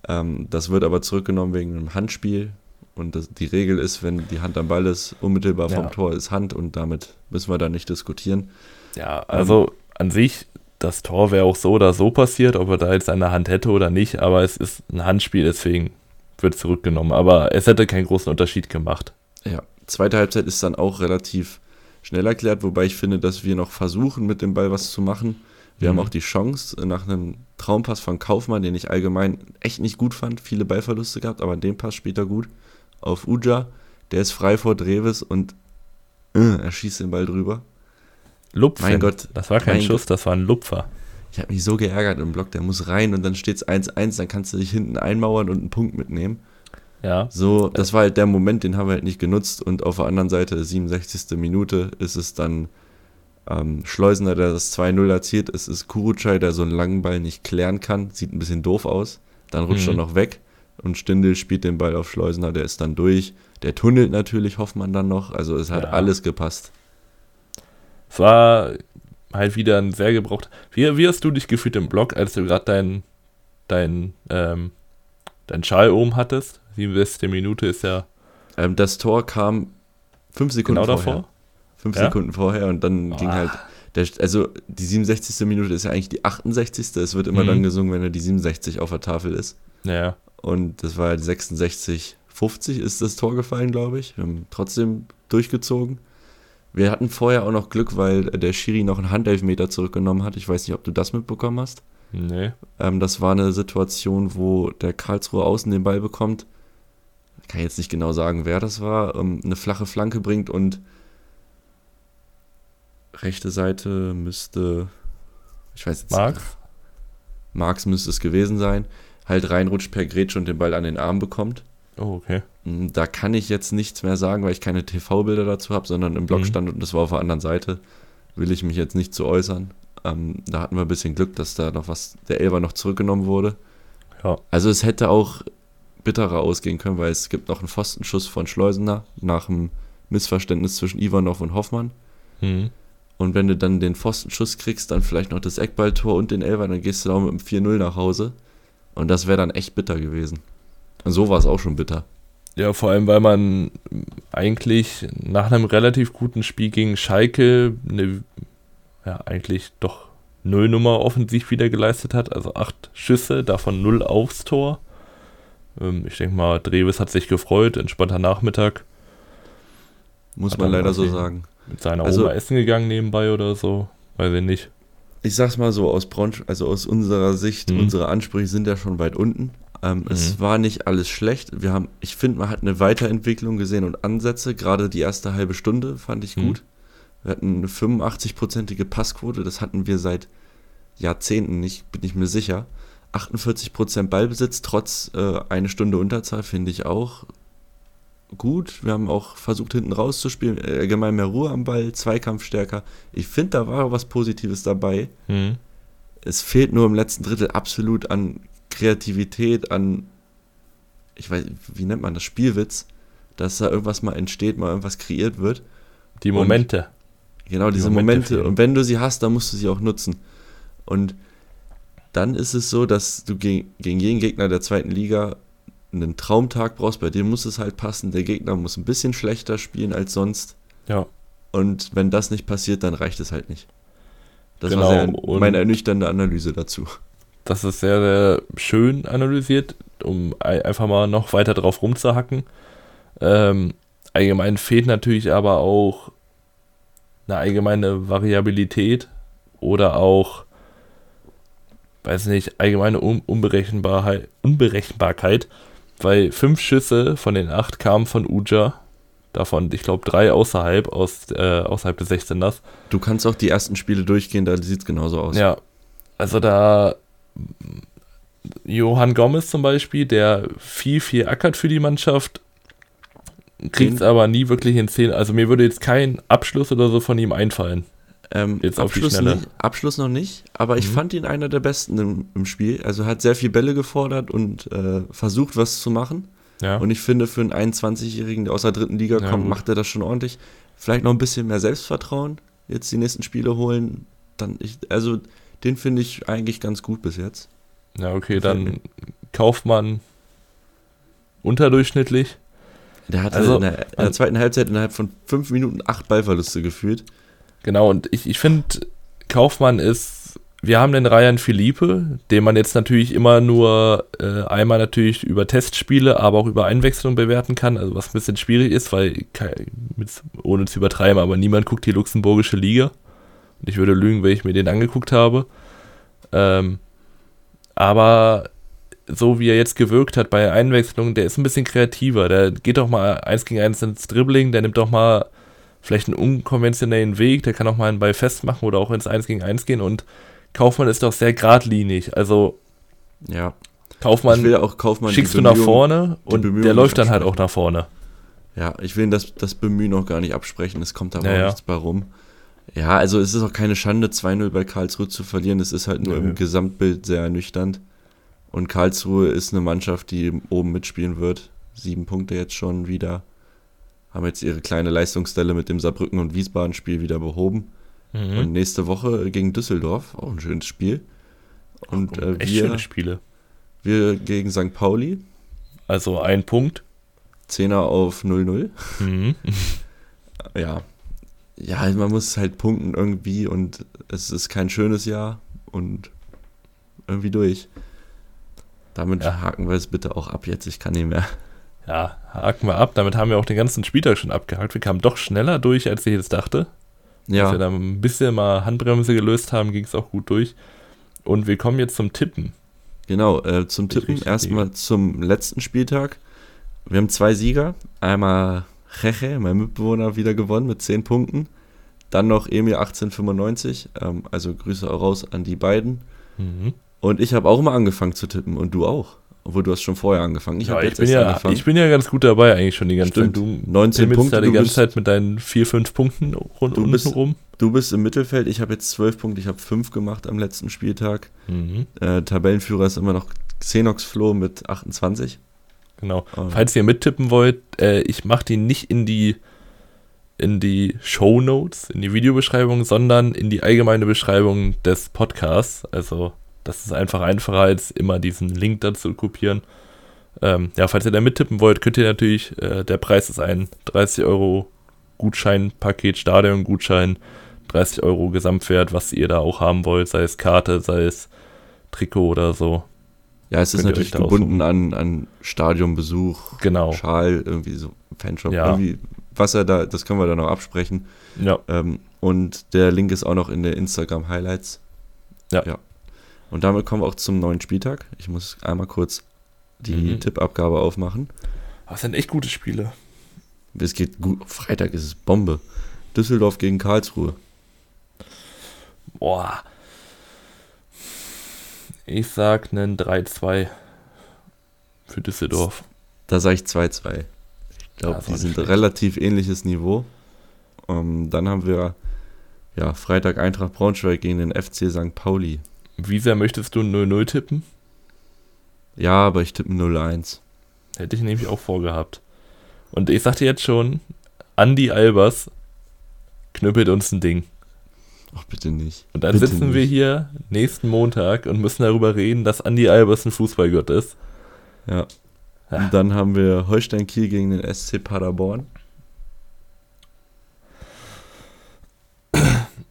Ähm, das wird aber zurückgenommen wegen einem Handspiel. Und das, die Regel ist, wenn die Hand am Ball ist, unmittelbar vom Ja. Tor ist Hand und damit müssen wir da nicht diskutieren. Ja, also an sich, das Tor wäre auch so oder so passiert, ob er da jetzt eine Hand hätte oder nicht, aber es ist ein Handspiel, deswegen wird zurückgenommen. Aber es hätte keinen großen Unterschied gemacht. Ja, zweite Halbzeit ist dann auch relativ schnell erklärt, wobei ich finde, dass wir noch versuchen, mit dem Ball was zu machen. Wir Mhm. haben auch die Chance nach einem Traumpass von Kaufmann, den ich allgemein echt nicht gut fand, viele Ballverluste gehabt, aber den Pass spielt er gut auf Uja. Der ist frei vor Dreves und äh, er schießt den Ball drüber. Lupfen. Mein Gott, Das war kein Schuss, das war ein Lupfer. Ich habe mich so geärgert im Block, der muss rein und dann steht es 1-1, dann kannst du dich hinten einmauern und einen Punkt mitnehmen. Ja. So, das war halt der Moment, den haben wir halt nicht genutzt und auf der anderen Seite, 67. Minute, ist es dann ähm, Schleusener, der das 2-0 erzielt. Es ist Kurucay, der so einen langen Ball nicht klären kann. Sieht ein bisschen doof aus. Dann rutscht Mhm. er noch weg. Und Stindel spielt den Ball auf Schleusener, der ist dann durch. Der tunnelt natürlich Hoffmann dann noch. Also es hat Ja. alles gepasst. Es war halt wieder ein sehr gebraucht. Wie, wie hast du dich gefühlt im Block, als du gerade dein, dein, ähm, dein Schal oben hattest? 67. Minute ist ja Ähm, das Tor kam fünf Sekunden genau vorher. davor. Fünf Ja? Sekunden vorher und dann ging Boah. halt. Der, also die 67. Minute ist ja eigentlich die 68. Es wird immer Mhm. dann gesungen, wenn er die 67 auf der Tafel ist. Naja, Und das war halt 66, 50 ist das Tor gefallen, glaube ich. Wir haben trotzdem durchgezogen. Wir hatten vorher auch noch Glück, weil der Schiri noch einen Handelfmeter zurückgenommen hat. Ich weiß nicht, ob du das mitbekommen hast. nee. Ähm, das war eine Situation, wo der Karlsruhe außen den Ball bekommt. Ich kann jetzt nicht genau sagen, wer das war. Ähm, eine flache Flanke bringt und rechte Seite müsste, ich weiß jetzt Marx? Marx müsste es gewesen sein, halt reinrutscht per Grätsche und den Ball an den Arm bekommt. Oh, okay. Mm, Da kann ich jetzt nichts mehr sagen, weil ich keine TV-Bilder dazu habe, sondern im Blog Mhm. stand und das war auf der anderen Seite. Will ich mich jetzt nicht zu äußern. Ähm, da hatten wir ein bisschen Glück, dass da noch was, der Elber noch zurückgenommen wurde. Ja. Also es hätte auch bitterer ausgehen können, weil es gibt noch einen Pfostenschuss von Schleusener nach einem Missverständnis zwischen Ivanov und Hoffmann. Mhm. Und wenn du dann den Pfostenschuss kriegst, dann vielleicht noch das Eckballtor und den Elber, dann gehst du da auch mit dem 4-0 nach Hause. Und das wäre dann echt bitter gewesen. Und so war es auch schon bitter. Ja, vor allem, weil man eigentlich nach einem relativ guten Spiel gegen Schalke eine, ja, eigentlich doch Nullnummer offensiv wieder geleistet hat. Also acht Schüsse, davon null aufs Tor. Ähm, ich denke mal, Dreves hat sich gefreut, entspannter Nachmittag. Muss Hat man leider so sagen. Mit seiner Also- Oma essen gegangen nebenbei oder so. Weiß ich nicht. Ich sag's mal so, aus Braunsch also aus unserer Sicht, Mhm. unsere Ansprüche sind ja schon weit unten. Ähm, Es Mhm. war nicht alles schlecht. Wir haben, ich finde, man hat eine Weiterentwicklung gesehen und Ansätze. Gerade die erste halbe Stunde fand ich Mhm. gut. Wir hatten eine 85-prozentige Passquote, das hatten wir seit Jahrzehnten nicht, bin ich mir sicher. 48% Ballbesitz, trotz äh, eine Stunde Unterzahl, finde ich auch gut. Wir haben auch versucht, hinten rauszuspielen, äh, allgemein mehr Ruhe am Ball, Zweikampf stärker. Ich finde, da war was Positives dabei Mhm. es fehlt nur im letzten Drittel absolut an Kreativität, an, ich weiß, wie nennt man das, Spielwitz, dass da irgendwas mal entsteht, mal irgendwas kreiert wird. Die Momente. Genau, diese Momente Momente. Und wenn du sie hast, dann musst du sie auch nutzen. Und dann ist es so, dass du gegen, gegen jeden Gegner der zweiten Liga einen Traumtag brauchst, bei dem muss es halt passen. Der Gegner muss ein bisschen schlechter spielen als sonst. Ja. Und wenn das nicht passiert, dann reicht es halt nicht. Das Genau, war sehr, meine ernüchternde Analyse dazu. Das ist sehr, sehr schön analysiert, um ei- einfach mal noch weiter drauf rumzuhacken. Ähm, allgemein fehlt natürlich aber auch eine allgemeine Variabilität oder auch, weiß nicht, allgemeine Un Unberechenbarkeit, Unberechenbarkeit, weil fünf Schüsse von den acht kamen von Uja, davon, ich glaube, drei außerhalb, aus, äh, außerhalb des 16ers. Du kannst auch die ersten Spiele durchgehen, da sieht es genauso aus. Ja, also da Johann Gomez zum Beispiel, der viel, viel ackert für die Mannschaft, kriegt es aber nie wirklich in Szene. Also mir würde jetzt kein Abschluss oder so von ihm einfallen. Ähm, Jetzt Abschluss, nicht, Abschluss noch nicht, aber ich Mhm. fand ihn einer der besten im, im Spiel. Also hat sehr viel Bälle gefordert und äh, versucht, was zu machen. Ja, Und ich finde, für einen 21-Jährigen, der aus der dritten Liga Ja, kommt, gut. macht er das schon ordentlich. Vielleicht noch ein bisschen mehr Selbstvertrauen, jetzt die nächsten Spiele holen. Dann ich, also den finde ich eigentlich ganz gut bis jetzt. ja okay, dann kauft man unterdurchschnittlich. Der hatte Also, in, der, in der zweiten Halbzeit innerhalb von fünf Minuten acht Ballverluste gefühlt. Genau, und ich, ich finde, Kaufmann ist, wir haben den Ryan Philippe, den man jetzt natürlich immer nur äh, einmal natürlich über Testspiele, aber auch über Einwechslung bewerten kann, also was ein bisschen schwierig ist, weil, ohne zu übertreiben, aber niemand guckt die luxemburgische Liga. Und ich würde lügen, wenn ich mir den angeguckt habe. Ähm, aber so wie er jetzt gewirkt hat bei Einwechslung, der ist ein bisschen kreativer. Der geht doch mal eins gegen eins ins Dribbling, der nimmt doch mal vielleicht einen unkonventionellen Weg, der kann auch mal einen Ball festmachen oder auch ins 1 gegen 1 gehen und Kaufmann ist doch sehr geradlinig. Also Ja. Kaufmann ich will auch Kaufmann schickst du nach vorne und der läuft dann halt auch nach vorne. Ja, ich will das, das Bemühen auch gar nicht absprechen, es kommt aber Ja, auch ja. nichts bei rum. Ja, also es ist auch keine Schande, 2-0 bei Karlsruhe zu verlieren. Es ist halt nur Nö. im Gesamtbild sehr ernüchternd. Und Karlsruhe ist eine Mannschaft, die oben mitspielen wird. Sieben Punkte jetzt schon wieder. Haben jetzt ihre kleine Leistungsstelle mit dem Saarbrücken- und Wiesbaden-Spiel wieder behoben. Mhm. Und nächste Woche gegen Düsseldorf, auch ein schönes Spiel. Und äh, Echt wir, schöne Spiele. wir gegen St. Pauli, Also ein Punkt. Zehner auf 0-0. Mhm. Ja. Ja, man muss halt punkten irgendwie und es ist kein schönes Jahr und irgendwie durch. Damit Ja. haken wir es bitte auch ab jetzt, ich kann nicht mehr. Ja, haken wir ab. Damit haben wir auch den ganzen Spieltag schon abgehakt. Wir kamen doch schneller durch, als ich jetzt dachte. Als wir Ja, da ein bisschen mal Handbremse gelöst haben, ging es auch gut durch. Und wir kommen jetzt zum Tippen. genau. Äh, zum Tippen erstmal zum letzten Spieltag. Wir haben zwei Sieger. Einmal Reche, mein Mitbewohner, wieder gewonnen mit 10 Punkten. Dann noch Emil 1895. Ähm, also Grüße auch raus an die beiden. Mhm. Und ich habe auch mal angefangen zu tippen und du auch. Obwohl du hast schon vorher angefangen. Ich ja, ich, bin ja, angefangen. ich bin ja ganz gut dabei eigentlich schon die ganze Stimmt. Zeit. Du 19 pimmelst Punkte, da die ganze bist- Zeit mit deinen 4, 5 Punkten rund Du bist- rum. Du bist im Mittelfeld, ich habe jetzt 12 Punkte, ich habe 5 gemacht am letzten Spieltag. Mhm. Äh, Tabellenführer ist immer noch Xenox Flo mit 28. Genau. Ähm, Falls ihr mittippen wollt, äh, ich mache die nicht in die in die Show Notes, in die Videobeschreibung, sondern in die allgemeine Beschreibung des Podcasts. Also das ist einfach einfacher als immer diesen Link dazu kopieren. Ähm, ja, falls ihr da mittippen wollt, könnt ihr natürlich, äh, der Preis ist ein 30 Euro Gutscheinpaket, Stadion-Gutschein, 30 Euro Gesamtwert, was ihr da auch haben wollt, sei es Karte, sei es Trikot oder so. ja, es ist natürlich gebunden an, an Stadionbesuch, Genau. Schal, irgendwie so Fanshop, Ja. irgendwie, was er da, das können wir dann noch absprechen. Ja, Ähm, und der Link ist auch noch in der Instagram Highlights. Ja. ja. Und damit kommen wir auch zum neuen Spieltag. Ich muss einmal kurz die Mhm. Tippabgabe aufmachen. das sind echt gute Spiele. Es geht gut. Freitag ist es Bombe. Düsseldorf gegen Karlsruhe. Boah. Ich sag einen 3-2 für Düsseldorf. Da sage ich 2-2. Ich glaube, die sind schlecht. relativ ähnliches Niveau. Ähm, dann haben wir ja, Freitag Eintracht Braunschweig gegen den FC St. Pauli. Wie sehr möchtest du 0-0 tippen? Ja, aber ich tippe 0-1. Hätte ich nämlich auch vorgehabt. Und ich sagte jetzt schon, Andy Albers knüppelt uns ein Ding. Ach, bitte nicht. Und dann Bitte sitzen wir nicht. hier nächsten Montag und müssen darüber reden, dass Andy Albers ein Fußballgott ist. Ja. Ja. Und dann haben wir Holstein Kiel gegen den SC Paderborn.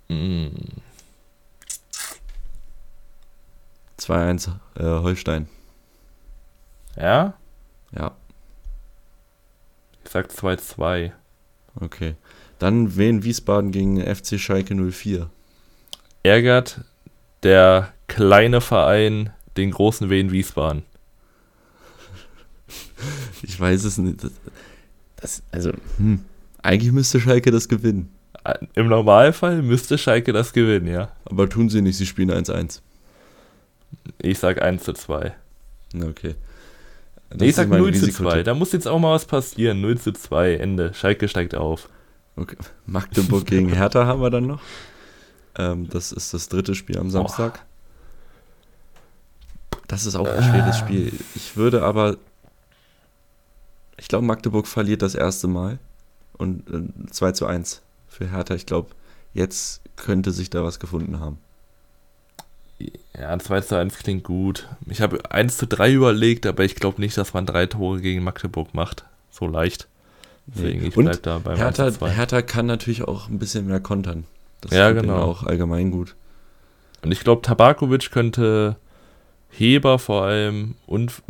Mm. 2-1 äh, Holstein. Ja, Ja, ich sag 2-2. okay. Dann Wien Wiesbaden gegen FC Schalke 04. Ärgert der kleine Verein den großen Wien Wiesbaden. Ich weiß es nicht. Das, das also, hm. Eigentlich müsste Schalke das gewinnen. Im Normalfall müsste Schalke das gewinnen, ja. Aber tun sie nicht, sie spielen 1-1. Ich sag 1 zu 2. Na, Okay. Das Nee, ich sag mein 0 zu Risikotipp. 2. Da muss jetzt auch mal was passieren. 0 zu 2, Ende. Schalke steigt auf. Okay. Magdeburg gegen Hertha haben wir dann noch. Ähm, das ist das dritte Spiel am Samstag. Das ist auch ein schweres Spiel. Ich würde aber. Ich glaube, Magdeburg verliert das erste Mal. Und äh, 2 zu 1 für Hertha. Ich glaube, jetzt könnte sich da was gefunden haben. Ja, 2 zu 1 klingt gut. Ich habe 1 zu 3 überlegt, aber ich glaube nicht, dass man drei Tore gegen Magdeburg macht. So leicht. Deswegen, ich Und bleib da beim 1 Hertha, zu 2. Hertha kann natürlich auch ein bisschen mehr kontern. Das Ja, genau. auch allgemein gut. Und ich glaube, Tabakovic könnte Heber vor allem und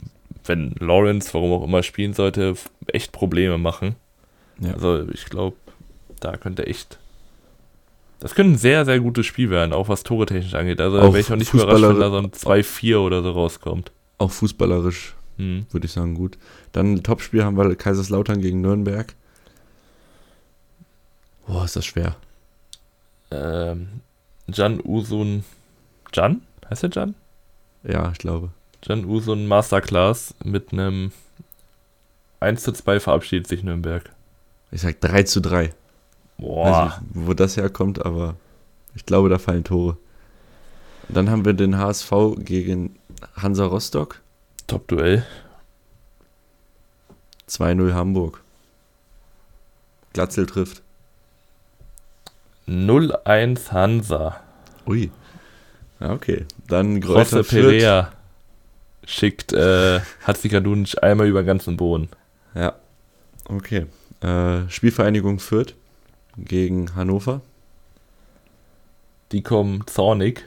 wenn Lawrence, warum auch immer, spielen sollte, echt Probleme machen. Ja. Also ich glaube, da könnte echt. Das könnte ein sehr, sehr gutes Spiel werden, auch was Tore technisch angeht. Also Auch wäre ich auch nicht überrascht, wenn da so ein Fußballer- 2-4 oder so rauskommt. Auch fußballerisch Hm. würde ich sagen, gut. Dann Topspiel haben wir Kaiserslautern gegen Nürnberg. Boah, ist das schwer. Ähm, Jan Usun. Jan? Heißt der Jan? Ja, ich glaube. Jan Usun Masterclass mit einem 1 zu 2 verabschiedet sich Nürnberg. Ich sag 3 zu 3. Boah. Weiß nicht, wo das herkommt, aber ich glaube, da fallen Tore. Und dann haben wir den HSV gegen Hansa Rostock. Top-Duell. 2-0 Hamburg. Glatzel trifft. 0-1 Hansa. Ui. Okay. Dann Grosse Perea schickt äh, Hatzikadunic einmal über den ganzen Boden. Ja. Okay. Äh, Spielvereinigung Fürth gegen Hannover. Die kommen zornig.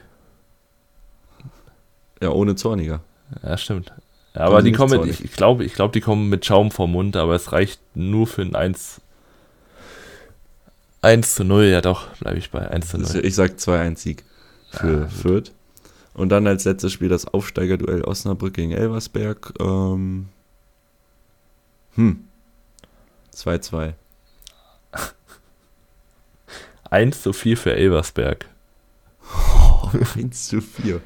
Ja, ohne Zorniger. Ja, stimmt. Ja, aber die kommen, mit, ich glaube, ich glaub, die kommen mit Schaum vom Mund, aber es reicht nur für ein 1, 1 zu 0. Ja, doch, bleibe ich bei 1 zu 0. Ich sag 2-1 Sieg für ja, Fürth. Und dann als letztes Spiel das Aufsteigerduell Osnabrück gegen Elversberg. Ähm, hm. 2-2. 1 zu 4 für Elversberg. Oh, 1 zu 4.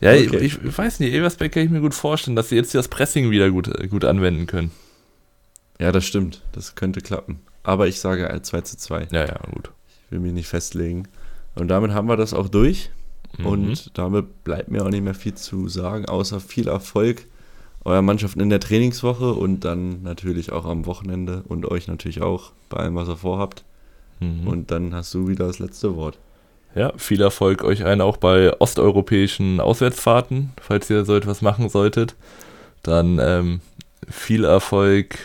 Ja, okay. ich, ich, weiß nicht, Elversberg kann ich mir gut vorstellen, dass sie jetzt das Pressing wieder gut, gut anwenden können. Ja, das stimmt. Das könnte klappen. Aber ich sage 2 zu 2. Ja, ja, gut. Ich will mich nicht festlegen. Und damit haben wir das auch durch. Mhm. Und damit bleibt mir auch nicht mehr viel zu sagen, außer viel Erfolg eurer Mannschaft in der Trainingswoche und dann natürlich auch am Wochenende und euch natürlich auch bei allem, was ihr vorhabt. Mhm. Und dann hast du wieder das letzte Wort. Ja, viel Erfolg euch allen auch bei osteuropäischen Auswärtsfahrten, falls ihr so etwas machen solltet. Dann ähm, viel Erfolg,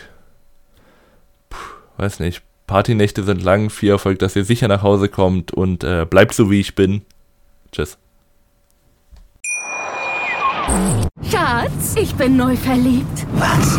Puh, weiß nicht, Partynächte sind lang, viel Erfolg, dass ihr sicher nach Hause kommt und äh, bleibt so wie ich bin. Tschüss. Schatz, ich bin neu verliebt. Was?